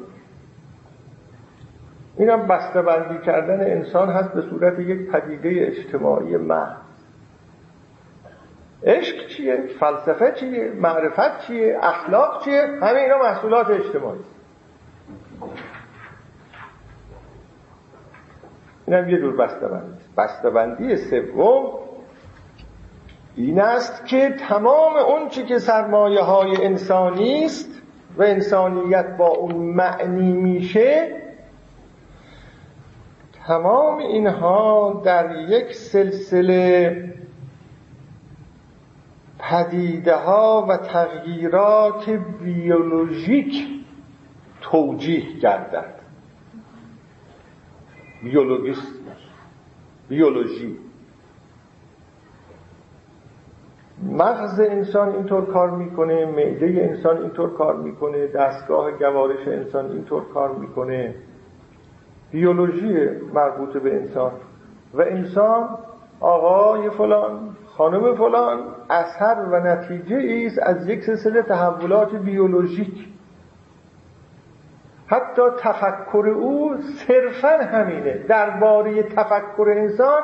اینم بسته بندی کردن انسان هست به صورت یک پدیده اجتماعی محض. عشق چیه؟ فلسفه چیه؟ معرفت چیه؟ اخلاق چیه؟ همه اینا محصولات اجتماعی. اینم یه دور بسته‌بندی بسته‌بندی سوم این است که تمام اون چی که سرمایه های انسانی است و انسانیت با اون معنی میشه تمام اینها در یک سلسله پدیده ها و تغییرات بیولوژیک توجیه گردد بیولوژیست بیولوژی. مغز انسان اینطور کار می‌کنه معده انسان اینطور کار می‌کنه دستگاه گوارش انسان اینطور کار می‌کنه. بیولوژی مربوط به انسان. و انسان آقای فلان خانم فلان اثر و نتیجه است از یک سلسله تحولات بیولوژیک. حتی تفکر او صرفا همینه. درباره تفکر انسان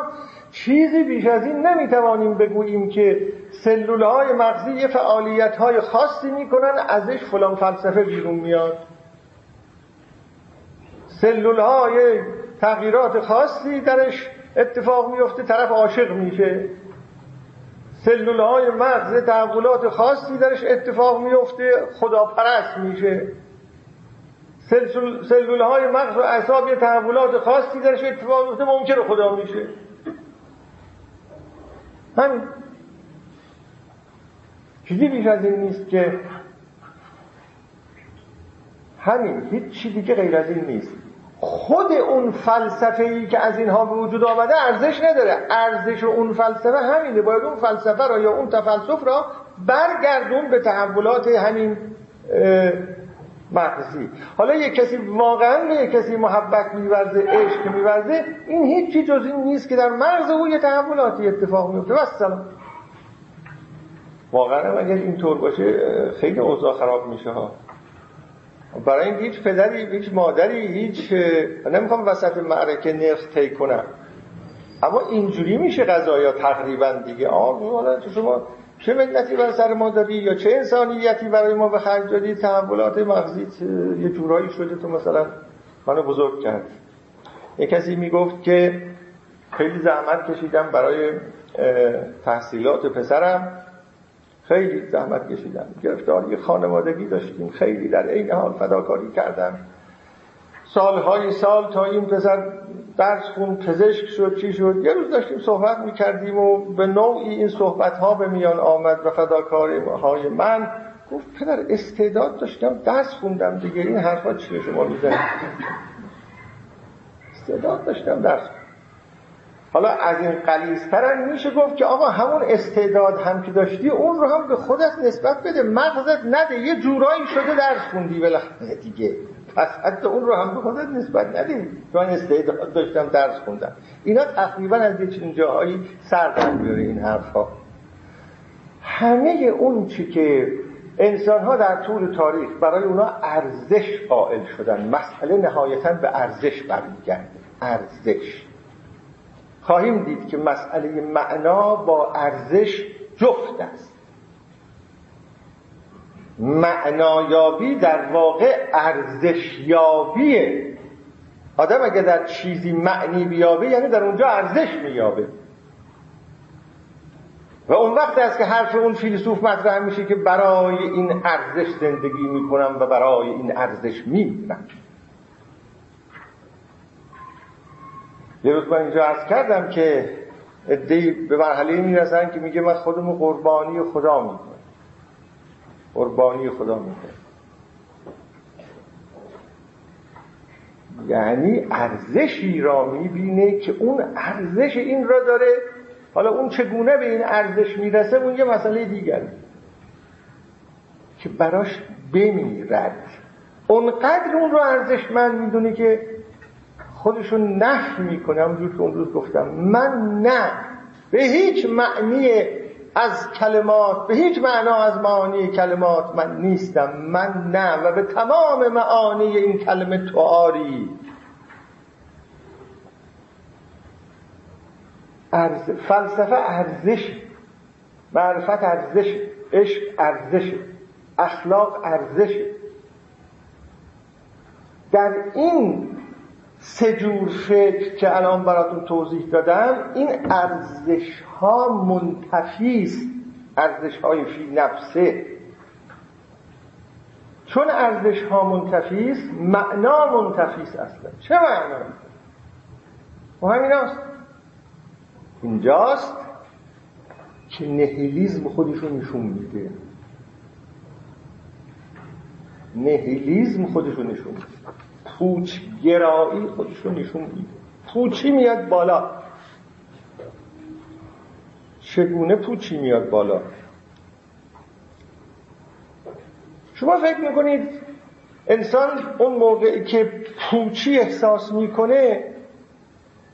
چیزی بیش از این نمی‌توانیم بگوییم که سلول های مغزی یه فعالیت های خاصی می‌کنن ازش فلان فلسفه بیرون میاد. سلول های تغییرات خاصی درش اتفاق میفته طرف عاشق میشه. سلول های مغز تحولات خاصی درش اتفاق میفته خداپرست میشه. سلول های مغز و اعصاب یه تحولات خاصی درش اتفاق میفته ممکن خدا میشه همین. چیزی بیش از این نیست که همین. هیچ چیزی دیگه غیر از این نیست. خود اون فلسفه ای که از اینها به وجود آمده ارزش نداره. ارزش اون فلسفه همینه. باید اون فلسفه را یا اون تفلسف را برگردون به تحولات همین مغزی حالا یک کسی واقعا به یک کسی محبت میورزه عشق میورزه این هیچی جز این نیست که در مغز او یه تحولاتی اتفاق میفته و سلام واقعا اگر اینطور باشه خیلی اوضاع خراب میشه ها. برای این هیچ پدری هیچ مادری هیچ نمی‌خوام وسط معرکه نفس تی کنم. اما اینجوری میشه قضایا تقریبا دیگه. آه شما چه ملتی بر سر ما دادی یا چه انسانیتی برای ما به خرج دادی؟ تحولات مغزی یه جورایی شده تو مثلا منو بزرگ کرد. یه کسی می‌گفت که خیلی زحمت کشیدم برای تحصیلات پسرم. خیلی زحمت کشیدم. گرفتاری خانوادگی داشتیم. خیلی در این حال فداکاری کردم. سالهای سال تا این پسر درس خون پزشک شد چی شد؟ یه روز داشتیم صحبت می‌کردیم و به نوعی این صحبت ها به میان آمد و فداکاری های من گفت پدر استعداد داشتم درس خوندم دیگه این حرفا چیه شما می‌زنید؟ استعداد داشتم درس حالا از این قلیزترم میشه گفت که آقا همون استعداد هم که داشتی اون رو هم به خودت نسبت بده مغزت نده یه جورایی شده درس خوندی بالاخره دیگه. پس حتی اون رو هم به خودت نسبت ندیم چون استعداد داشتم درس خوندم. اینا تقریبا از یه چنین جاهایی سر در بیاره این حرفها. همه اون چی که انسان ها در طول تاریخ برای اونا ارزش قائل شدن مسئله نهایتا به ارزش برمیگرده. ارزش. خواهیم دید که مسئله معنا با ارزش جفت است. معنایابی در واقع ارزشیابیه آدم اگه در چیزی معنی بیابه یعنی در اونجا ارزش مییابه. و اون وقت است که حرف اون فیلسوف مطرح میشه که برای این ارزش زندگی می‌کنم و برای این ارزش میمیرم یه روز من اینجا عرض کردم که ادهی به مرحله می‌رسن که میگه من خودمو قربانی خدا می‌کنم. قربانی خدا می‌کنم. یعنی ارزشی را می‌بینه که اون ارزش این را داره. حالا اون چگونه به این ارزش می‌رسه اون یه مسئله دیگره که براش بمیرد. اونقدر اون رو ارزشمند می‌دونه که خودشون نفی می‌کنه. همونجور که اون روز گفتم. من نه. به هیچ معنی از کلمات به هیچ معنا از معانی کلمات من نیستم. من نه و به تمام معانی این کلمه تو آری. ارز... فلسفه ارزش معرفت ارزش عشق ارزش اخلاق ارزش. در این سه جور فکر که الان براتون توضیح دادم این ارزش ها منتفی ارزش های فی نفسه. چون ارزش ها منتفی معنا منتفی اصلا. چه معنا؟ و همین است اینجاست که نهیلیزم خودشون نشون میده. نهیلیزم خودشون نشون میده. پوچ گرایی خودشون نشون میده. پوچی میاد بالا. چگونه پوچی میاد بالا؟ شما فکر می‌کنید انسان اون موقعی که پوچی احساس می‌کنه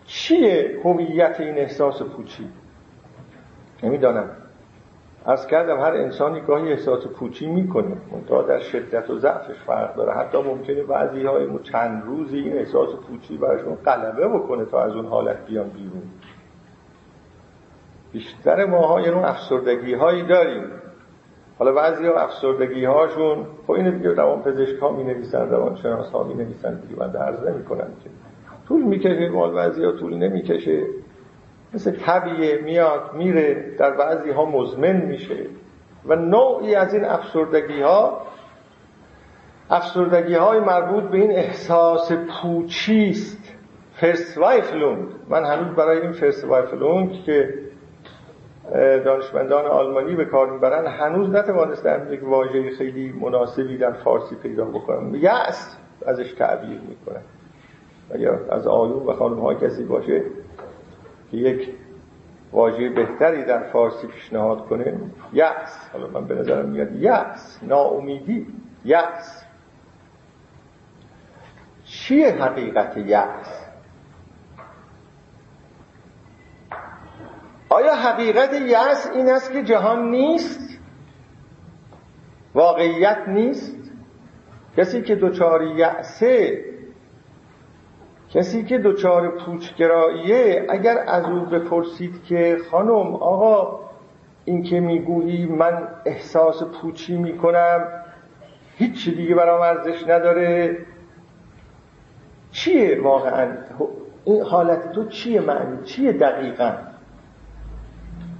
چیه هویت این احساس پوچی؟ نمی‌دانم. از کردم هر انسانی گاهی احساس پوچی می‌کنه منتها در شدت و ضعفش فرق داره. حتی ممکنه بعضی های چند روزی این احساس پوچی براشون غلبه بکنه تا از اون حالت بیان بیرون. بیشتر ماها یه نوع افسردگی هایی داریم. حالا بعضی ها افسردگی هاشون خب اینو دیگه روان پزشک ها می نویسن روان شناس ها می نویسن دیگه من درز نمی کنم که. طول می‌کشه مال بعضی ها طول نمی‌کشه. مثل طبیعه میاد میره در بعضی ها مزمن میشه. و نوعی از این افسردگی ها افسردگی های مربوط به این احساس پوچیست فرسوایفلوند من هنوز برای این فرسوایفلوند که دانشمندان آلمانی به کار می‌برن هنوز نتوانستم یک واژه خیلی مناسبی در فارسی پیدا بکنم. یأس ازش تعبیر می‌کنن اگر از آیون و خانم های کسی باشه که یک واژه بهتری در فارسی پیشنهاد کنه یأس. حالا من به نظرم میاد یأس. ناامیدی. یأس. چیه حقیقت یأس؟ آیا حقیقت یأس این است که جهان نیست؟ واقعیت نیست؟ کسی که دچار یأسه کسی که دچار پوچگراییه اگر از او بپرسید که خانم آقا این که می‌گویی من احساس پوچی می‌کنم هیچ دیگه برام ارزش نداره. چیه واقعا؟ این حالت تو چیه معنی چیه دقیقا؟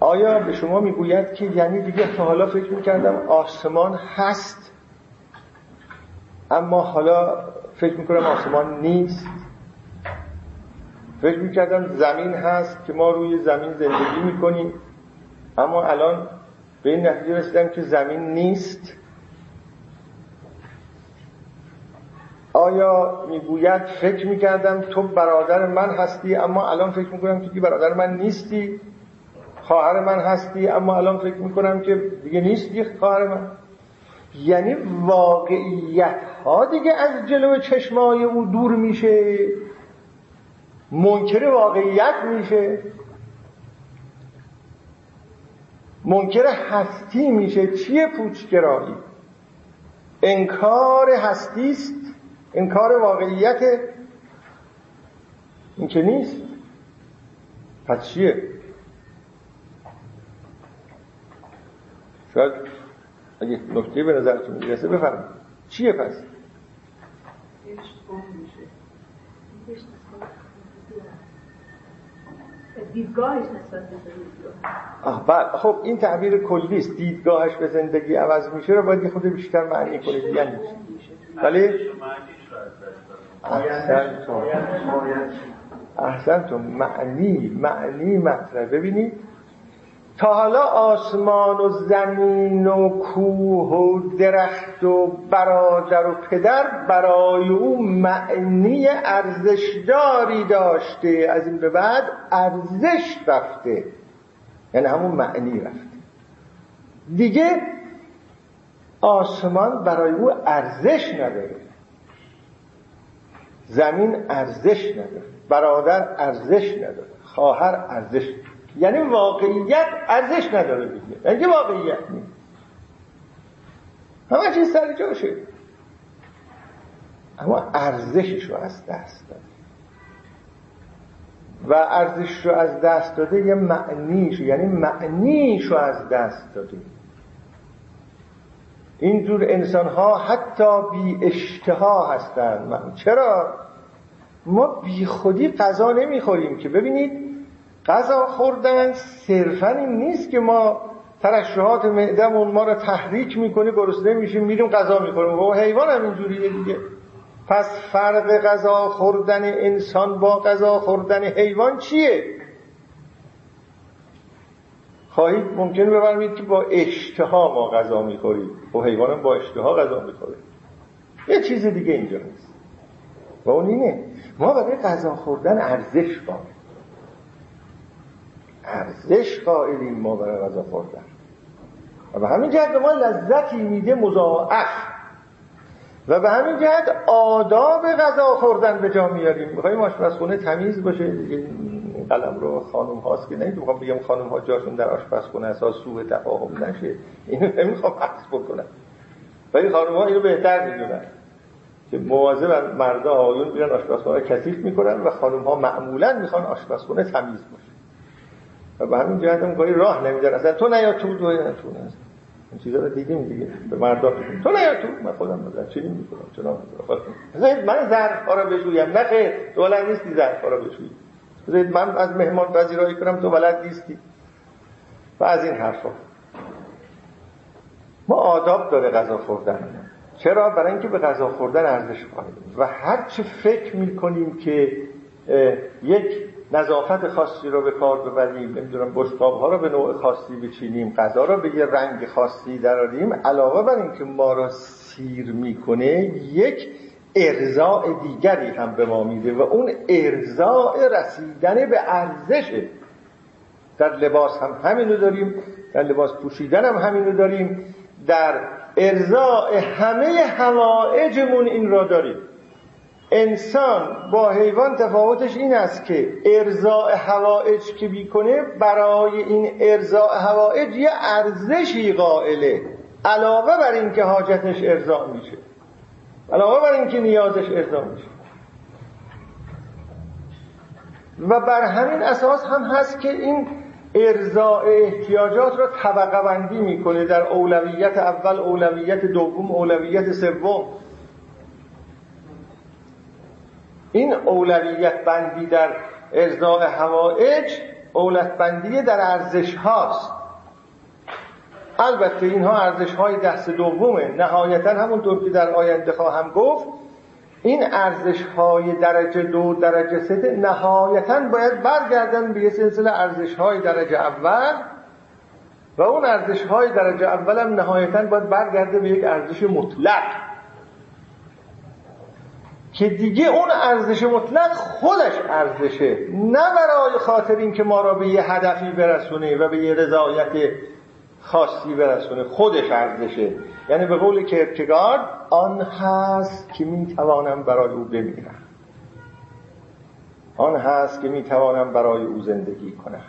آیا به شما می‌گوید که یعنی دیگه تا حالا فکر می‌کردم آسمان هست اما حالا فکر می‌کنم آسمان نیست؟ فکر می‌کردم زمین هست که ما روی زمین زندگی می‌کنیم اما الان به این نتیجه رسیدم که زمین نیست. آیا می‌گوید فکر می‌کردم تو برادر من هستی اما الان فکر می‌کنم که برادر من نیستی؟ خواهر من هستی اما الان فکر می‌کنم که دیگه نیستی خواهر من. یعنی واقعیت ها دیگه از جلو چشمای او دور میشه. منکر واقعیت میشه. منکر هستی میشه. چیه پوچگرایی؟ انکار هستی است. انکار واقعیت این که نیست. پس چیه؟ شاید اگه نکته به نظرتون می‌رسه بفرمایید. چیه پس؟ دیدگاهش نسبت به آه بله خب این تعبیر کلی است دیدگاهش به زندگی عوض میشه رو باید خود بیشتر معنی کنید یعنی ولی احسن تو معنی معنی مطرح ببینید تا حالا آسمان و زمین و کوه و درخت و برادر و پدر برای او معنی ارزشداری داشته. از این به بعد ارزش رفته. یعنی همون معنی رفته. دیگه آسمان برای او ارزش نداره. زمین ارزش نداره. برادر ارزش نداره. خواهر ارزش یعنی واقعیت ارزش نداره دیگه. یعنی واقعیت نیست. همه چیز سر جاشه. اما ارزشش رو از دست داده. و ارزش رو از دست داده یه معنیش یعنی معنیش رو از دست داده. اینجور انسان ها حتی بی اشتها هستند چرا؟ ما بی خودی غذا نمی‌خوریم که. ببینید غذا خوردن صرفا این نیست که ما ترشحات معدمون ما رو تحریک می‌کنه گرسنه میشیم میریم غذا می‌کنیم و حیوان هم اینجوریه دیگه. پس فرق غذا خوردن انسان با غذا خوردن حیوان چیه؟ خواهید ممکنه بفرمایید که با اشتها ما غذا می‌خوریم. و حیوان هم با اشتها غذا می‌خوریم. یه چیز دیگه اینجا هست و اون اینه ما برای غذا خوردن ارزش باید ارزش قائلیم ما برای غذا خوردن. و به همین جهت به ما لذتی میده مضاعف. و به همین جهت آداب غذا خوردن به جا میاریم. می‌خوایم آشپزخونه تمیز باشه. این قلم رو خانم هاست که نید می‌خوام بگم خانم ها جاشون در آشپزخونه اساس سوء تفاهم نشه. اینو نمی‌خوام عکس بکنم. ولی خانم ها اینو بهتر می‌دونن که مواظب مرد آقایون بیرن آشپزخونه کثیف می‌کنن و خانم ها معمولا می‌خوان آشپزخونه تمیز باشه. و به همین جهت هم گاهی راه نمیدن اصلا تو نیا تو تو نه تو. این چیزا رو دیدیم دیگه. به مردا تو نیا تو. من خودم نظر چی می‌کنم. چرا؟ من ظرف رو بشویم. نه خیر. تو ولد نیستی ظرف رو بشویی. زید من از مهمان پذیرایی کنم. تو ولد نیستی. و از این حرفا. ما آداب داره غذا خوردن. چرا؟ برای اینکه به غذا خوردن ارزش قائلیم و هر چه فکر می‌کنیم که یک نظافت خاصی رو به کار ببریم نمی‌دونم بشقاب ها رو به نوع خاصی بچینیم غذا رو به یه رنگ خاصی دراریم. علاوه بر اینکه ما رو سیر می‌کنه یک ارزاع دیگری هم به ما میده و اون ارزاع رسیدن به ارزشه در لباس هم همینو داریم در لباس پوشیدن هم همینو داریم در ارزاع همه هوایجمون این را داریم. انسان با حیوان تفاوتش این است که ارزاع هوایج که بیکنه برای این ارزاع هوایج یه ارزشی قائله علاوه بر اینکه حاجتش ارزاع میشه. علاوه بر اینکه نیازش ارزاع میشه. و بر همین اساس هم هست که این ارزاع احتیاجات را طبقه بندی می‌کنه در اولویت اول اولویت دوم اولویت سوم. این اولویت بندی در ارزاع هوایج اولت بندی در ارزش هاست. البته اینها ارزش های دست دومه. نهایتا همونطور که در آینده خواهم گفت این ارزش های درجه دو درجه سه نهایتا باید برگردن به سلسله ارزش های درجه اول و اون ارزش های درجه اول هم نهایتا باید برگرده به یک ارزش مطلق. که دیگه اون ارزش مطلق خودش ارزشه. نه برای خاطر اینکه ما را به یه هدفی برسونه و به یه رضایت خاصی برسونه خودش ارزشه. یعنی به قول کرکگارد آن هست که می‌توانم برای او بمیرم. آن هست که می‌توانم برای او زندگی کنم.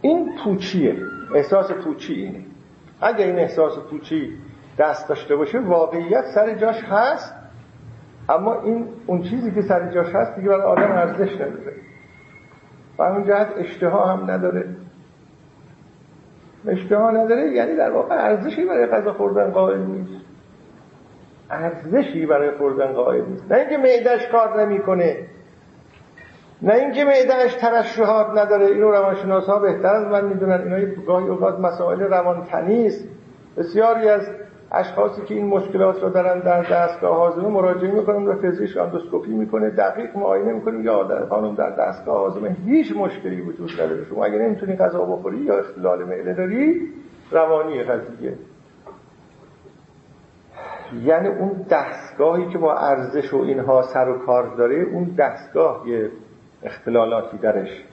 این پوچیه. احساس پوچی اینه. اگر این احساس پوچی دست داشته باشه واقعیت سر جاش هست اما این اون چیزی که سر جاش هست دیگه برای آدم ارزش نداره. و اون جهت اشتها هم نداره. اشتها نداره یعنی در واقع ارزشی برای غذا خوردن قائل نیست. ارزشی برای خوردن قائل نیست. نه اینکه معدش کار نمی‌کنه. نه اینکه معدهش ترشحات نداره. اینو روانشناس بهتر از من می‌دونن. اینا گاهی اوقات مسائل روانتنی است. بسیاری از اشخاصی که این مشکلات رو دارن در دستگاه هاضمه مراجعه می‌کنن و پزشک اندوسکوپی می‌کنه دقیق معاینه می‌کنه یا در خانم در دستگاه هاضمه هیچ مشکلی وجود نداره. شما اگه نمی‌تونی غذا بخوری یا اختلال معده داری روانی قضیه یعنی اون دستگاهی که با ارزش و اینها سر و کار داره اون دستگاه یه اختلالاتی درش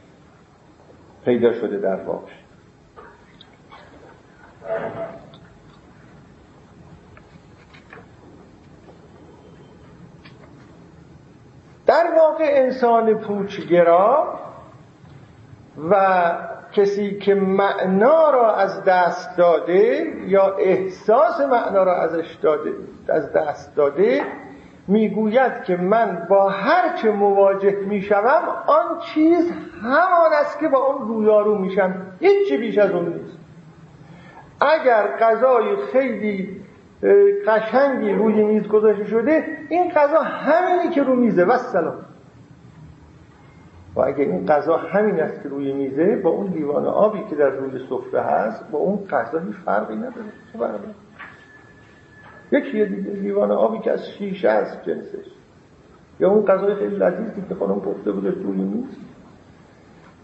پیدا شده در واقع در واقع انسان پوچگرا و کسی که معنا را از دست داده یا احساس معنا را ازش داده از دست داده می‌گوید که من با هر چه مواجه می‌شوم آن چیز همان است که با اون رویارو میشم هیچی بیش از اون نیست. اگر غذای خیلی قشنگی روی میز گذاشته شده این غذا همینی که رو میزه. و سلام. و اگر این غذا همین است که روی میزه با اون لیوان آبی که در روی سفره هست با اون غذا هیچ فرقی نداره. چه یکی دیگه لیوان آبی که از شیشه است جنسش. یا اون غذای خیلی لذیذی که خانم پخته بوده روی میز.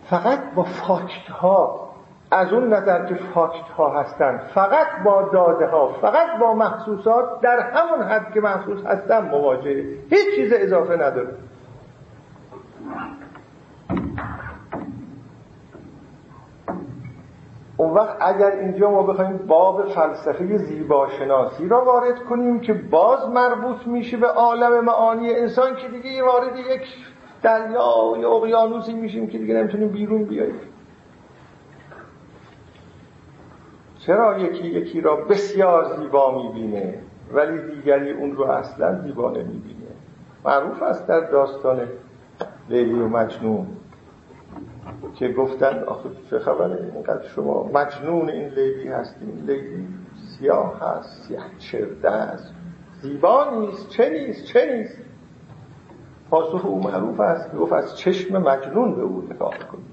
فقط با فاکت ها از اون نظر که فاکت ها هستن فقط با داده ها فقط با محسوسات در همون حد که محسوس هستن مواجهه. هیچ چیز اضافه نداره. اون وقت اگر اینجا ما بخوایم باب فلسفه زیباشناسی را وارد کنیم که باز مربوط میشه به عالم معانی انسان که دیگه وارد یک دریا یا اقیانوسی میشیم که دیگه نمی‌تونیم بیرون بیاییم. چرا یکی یکی را بسیار زیبا می‌بینه ولی دیگری اون رو اصلا زیبا نمی‌بینه؟ معروف است در داستان لیلی و مجنون. که گفتن آخه چه خبره؟ اینقدر شما مجنون این لیلی هستیم لیلی سیاه هست سیاه چرده است زیبا نیست چه نیست چه نیست؟ پاسخ او معروف است گفت از چشم مجنون به او نگاه کنید.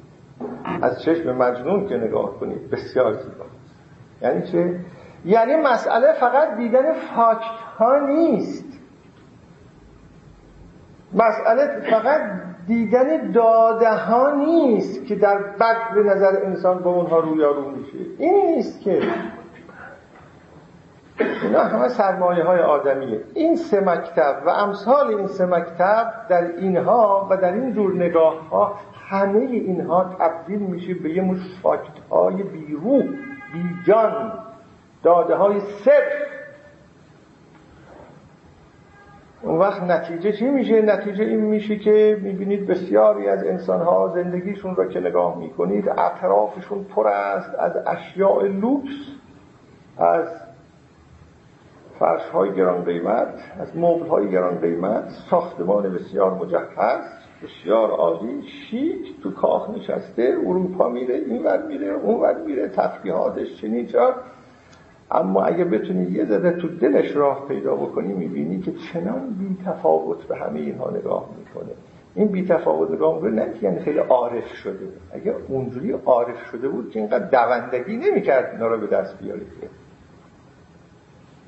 از چشم مجنون که نگاه کنید بسیار زیبا یعنی چه؟ یعنی مسئله فقط دیدن فاکت ها نیست. مسئله فقط دیدن داده ها نیست که در بد به نظر انسان با اونها رویارو میشه. این نیست که. اینا همه سرمایه های آدمیه. این سه مکتب و امثال این سه مکتب در اینها و در این جور نگاه ها همه اینها تبدیل میشه به یه مش فاکت های بیرو بیجان. داده های صرف. اون وقت نتیجه چی میشه؟ نتیجه این میشه که می‌بینید بسیاری از انسانها زندگیشون را که نگاه می‌کنید اطرافشون پر است از اشیاء لوکس از فرش های گران قیمت از مبل های گران قیمت ساختمان بسیار مجهز بسیار عالی شیک تو کاخ نشسته اروپا میره این ور میره اون ور میره تفریحاتش چنین اما اگه بتونی یه ذره تو دلش راه پیدا بکنی می‌بینی که چنان بی تفاوت به همه اینها نگاه می‌کنه. این بی تفاوت نگاه رو نه یعنی خیلی عارف شده اگه اونجوری عارف شده بود که اینقدر دوندگی نمی‌کرد اینا رو به دست بیاره که.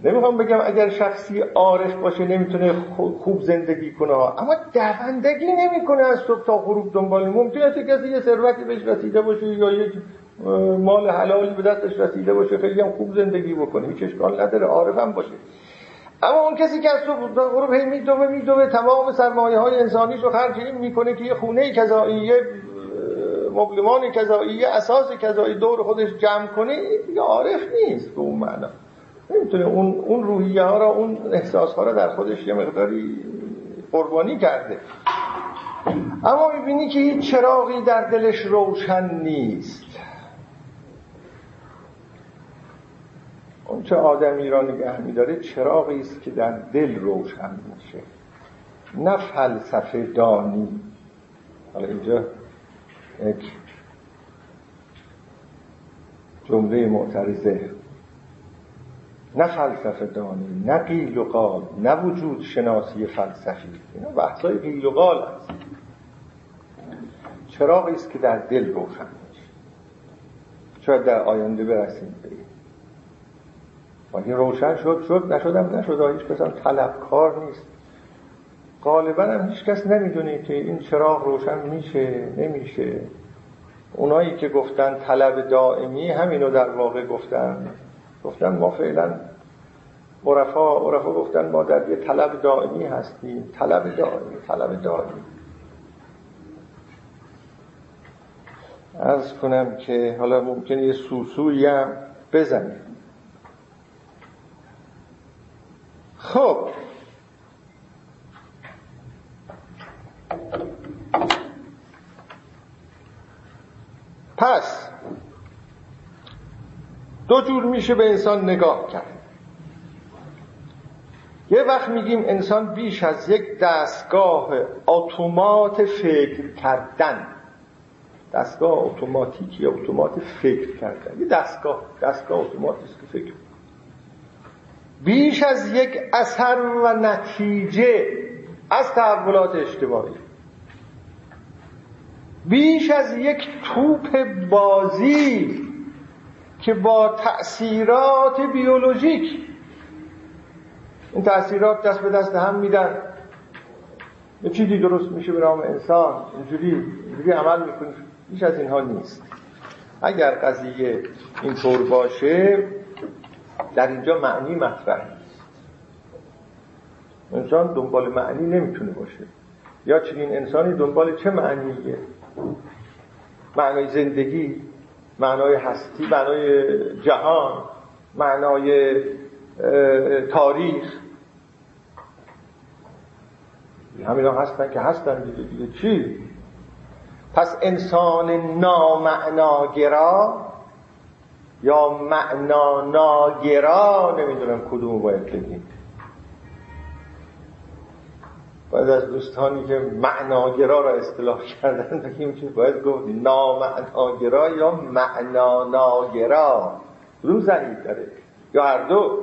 نمی‌خوام بگم اگر شخصی عارف باشه نمی‌تونه خوب زندگی کنه. اما دوندگی نمی‌کنه از صبح تا غروب دنبال ممکنه کسی یه ثروتی بهش رسیده باشه یا یک مال حلالی به دستش رسیده باشه خیلی هم خوب زندگی بکنه هیچ اشکال نداره عارف هم باشه. اما اون کسی که از صبح تا غروب هی میدوه میدوه تمام سرمایه های انسانیش رو خرج این می‌کنه که یه خونه کذایی مبلمان کذایی اساس کذایی دور خودش جمع کنه دیگه عارف نیست به اون معنا. نمی‌تونه اون اون روحیه ها را اون احساس ها را در خودش یه مقداری قربانی کرده. اما می‌بینی که هیچ چراغی در دلش روشن نیست. اون چه آدمی را نگه میداره چراغی است که در دل روشن میشه نه فلسفه دانی. حالا اینجا یک جمله معترضه. نه فلسفه دانی نه قیل و قال نه وجود شناسی فلسفی. اینا بحثای قیل و قال هست چراغی است که در دل روشن میشه. شاید در آینده برسیم به این. روشن شد شد نشدم نشد. هیچ کس هم طلبکار نیست. غالبا هم هیچ کس نمی‌دونه که این چراغ روشن میشه نمیشه. اونایی که گفتن طلب دائمی همینو در واقع گفتن. گفتن ما فعلا عرفا عرفا گفتن ما در یه طلب دائمی هستیم. طلب دائمی طلب دائمی. از کنم که حالا ممکنه یه سوسویی هم بزنیم. خب. پس دو جور میشه به انسان نگاه کرد. یه وقت میگیم انسان بیش از یک دستگاه اتومات فکر کردن. دستگاه یا اتومات فکر کردن. یه دستگاه دستگاه اتوماتیک که فکر بیش از یک اثر و نتیجه از تحولات اجتماعی. بیش از یک توپ بازی که با تأثیرات بیولوژیک. این تأثیرات دست به دست هم میدن. یه چیزی درست میشه به نام انسان. اینجوری اینجوری عمل می‌کنه بیش از اینها نیست. اگر قضیه اینطور باشه در اینجا معنی مطرح نیست. انسان دنبال معنی نمی‌تونه باشه. یا چنین انسانی دنبال چه معنیه؟ معنای زندگی معنای هستی معنای جهان معنای تاریخ. همینا هستن که هستن دیگه چی؟ پس انسان نامعناگرا یا معنا ناگرا نمی‌دونم کدوم باید بگیم. باید از دوستانی که معناگرا را اصطلاح کردن بگیم که باید گفت نامعناگرا یا معنا ناگرا ضعیف داره. یا هر دو.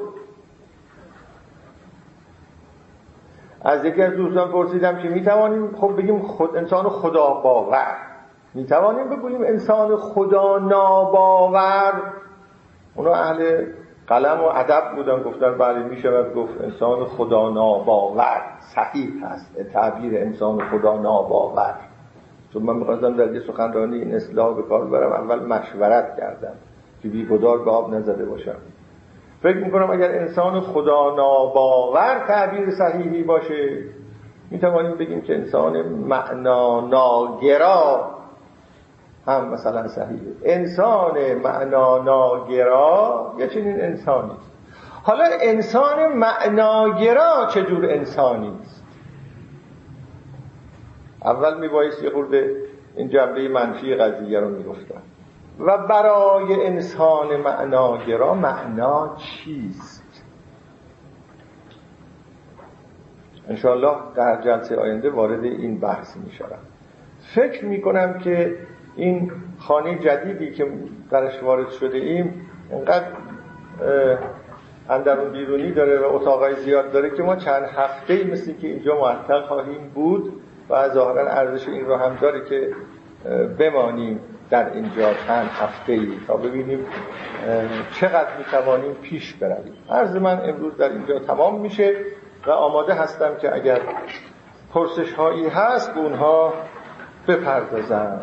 از یکی از دوستان پرسیدم که می‌توانیم خب بگیم خود انسان خدا باور می‌توانیم بگوییم انسان خدا ناباور. اونا اهل قلم و ادب بودن گفتن بله می‌شود گفت انسان خدا ناباور صحیح هست تعبیر انسان خدا ناباور چون من می‌خواستم در یه سخنرانی این اصلاح به کار برم اول مشورت کردم که بیگدار به آب نزده باشم. فکر می‌کنم اگر انسان خدا ناباور تعبیر صحیحی باشه می‌توانیم بگیم که انسان معنا ناگرا هم مثلا صحیحه. انسان معنا ناگرا یه چنین انسانی حالا انسان معناگرا چجور انسانی است؟ اول میبایست یه خورده این جنبه منفی قضیه رو می‌گفتم و برای انسان معناگرا معنا چیست؟ انشاءالله در جلسه آینده وارد این بحث میشارم فکر می‌کنم که این خانه جدیدی که درش وارد شده ایم اینقدر اندرون بیرونی داره و اتاقای زیاد داره که ما چند هفته ای مثل که اینجا معطل خواهیم بود و ظاهرا ارزش این رو هم داره که بمانیم در اینجا چند هفته ای تا ببینیم چقدر می‌توانیم پیش برویم. عرض من امروز در اینجا تمام میشه و آماده هستم که اگر پرسش هایی هست اونها بپردازم.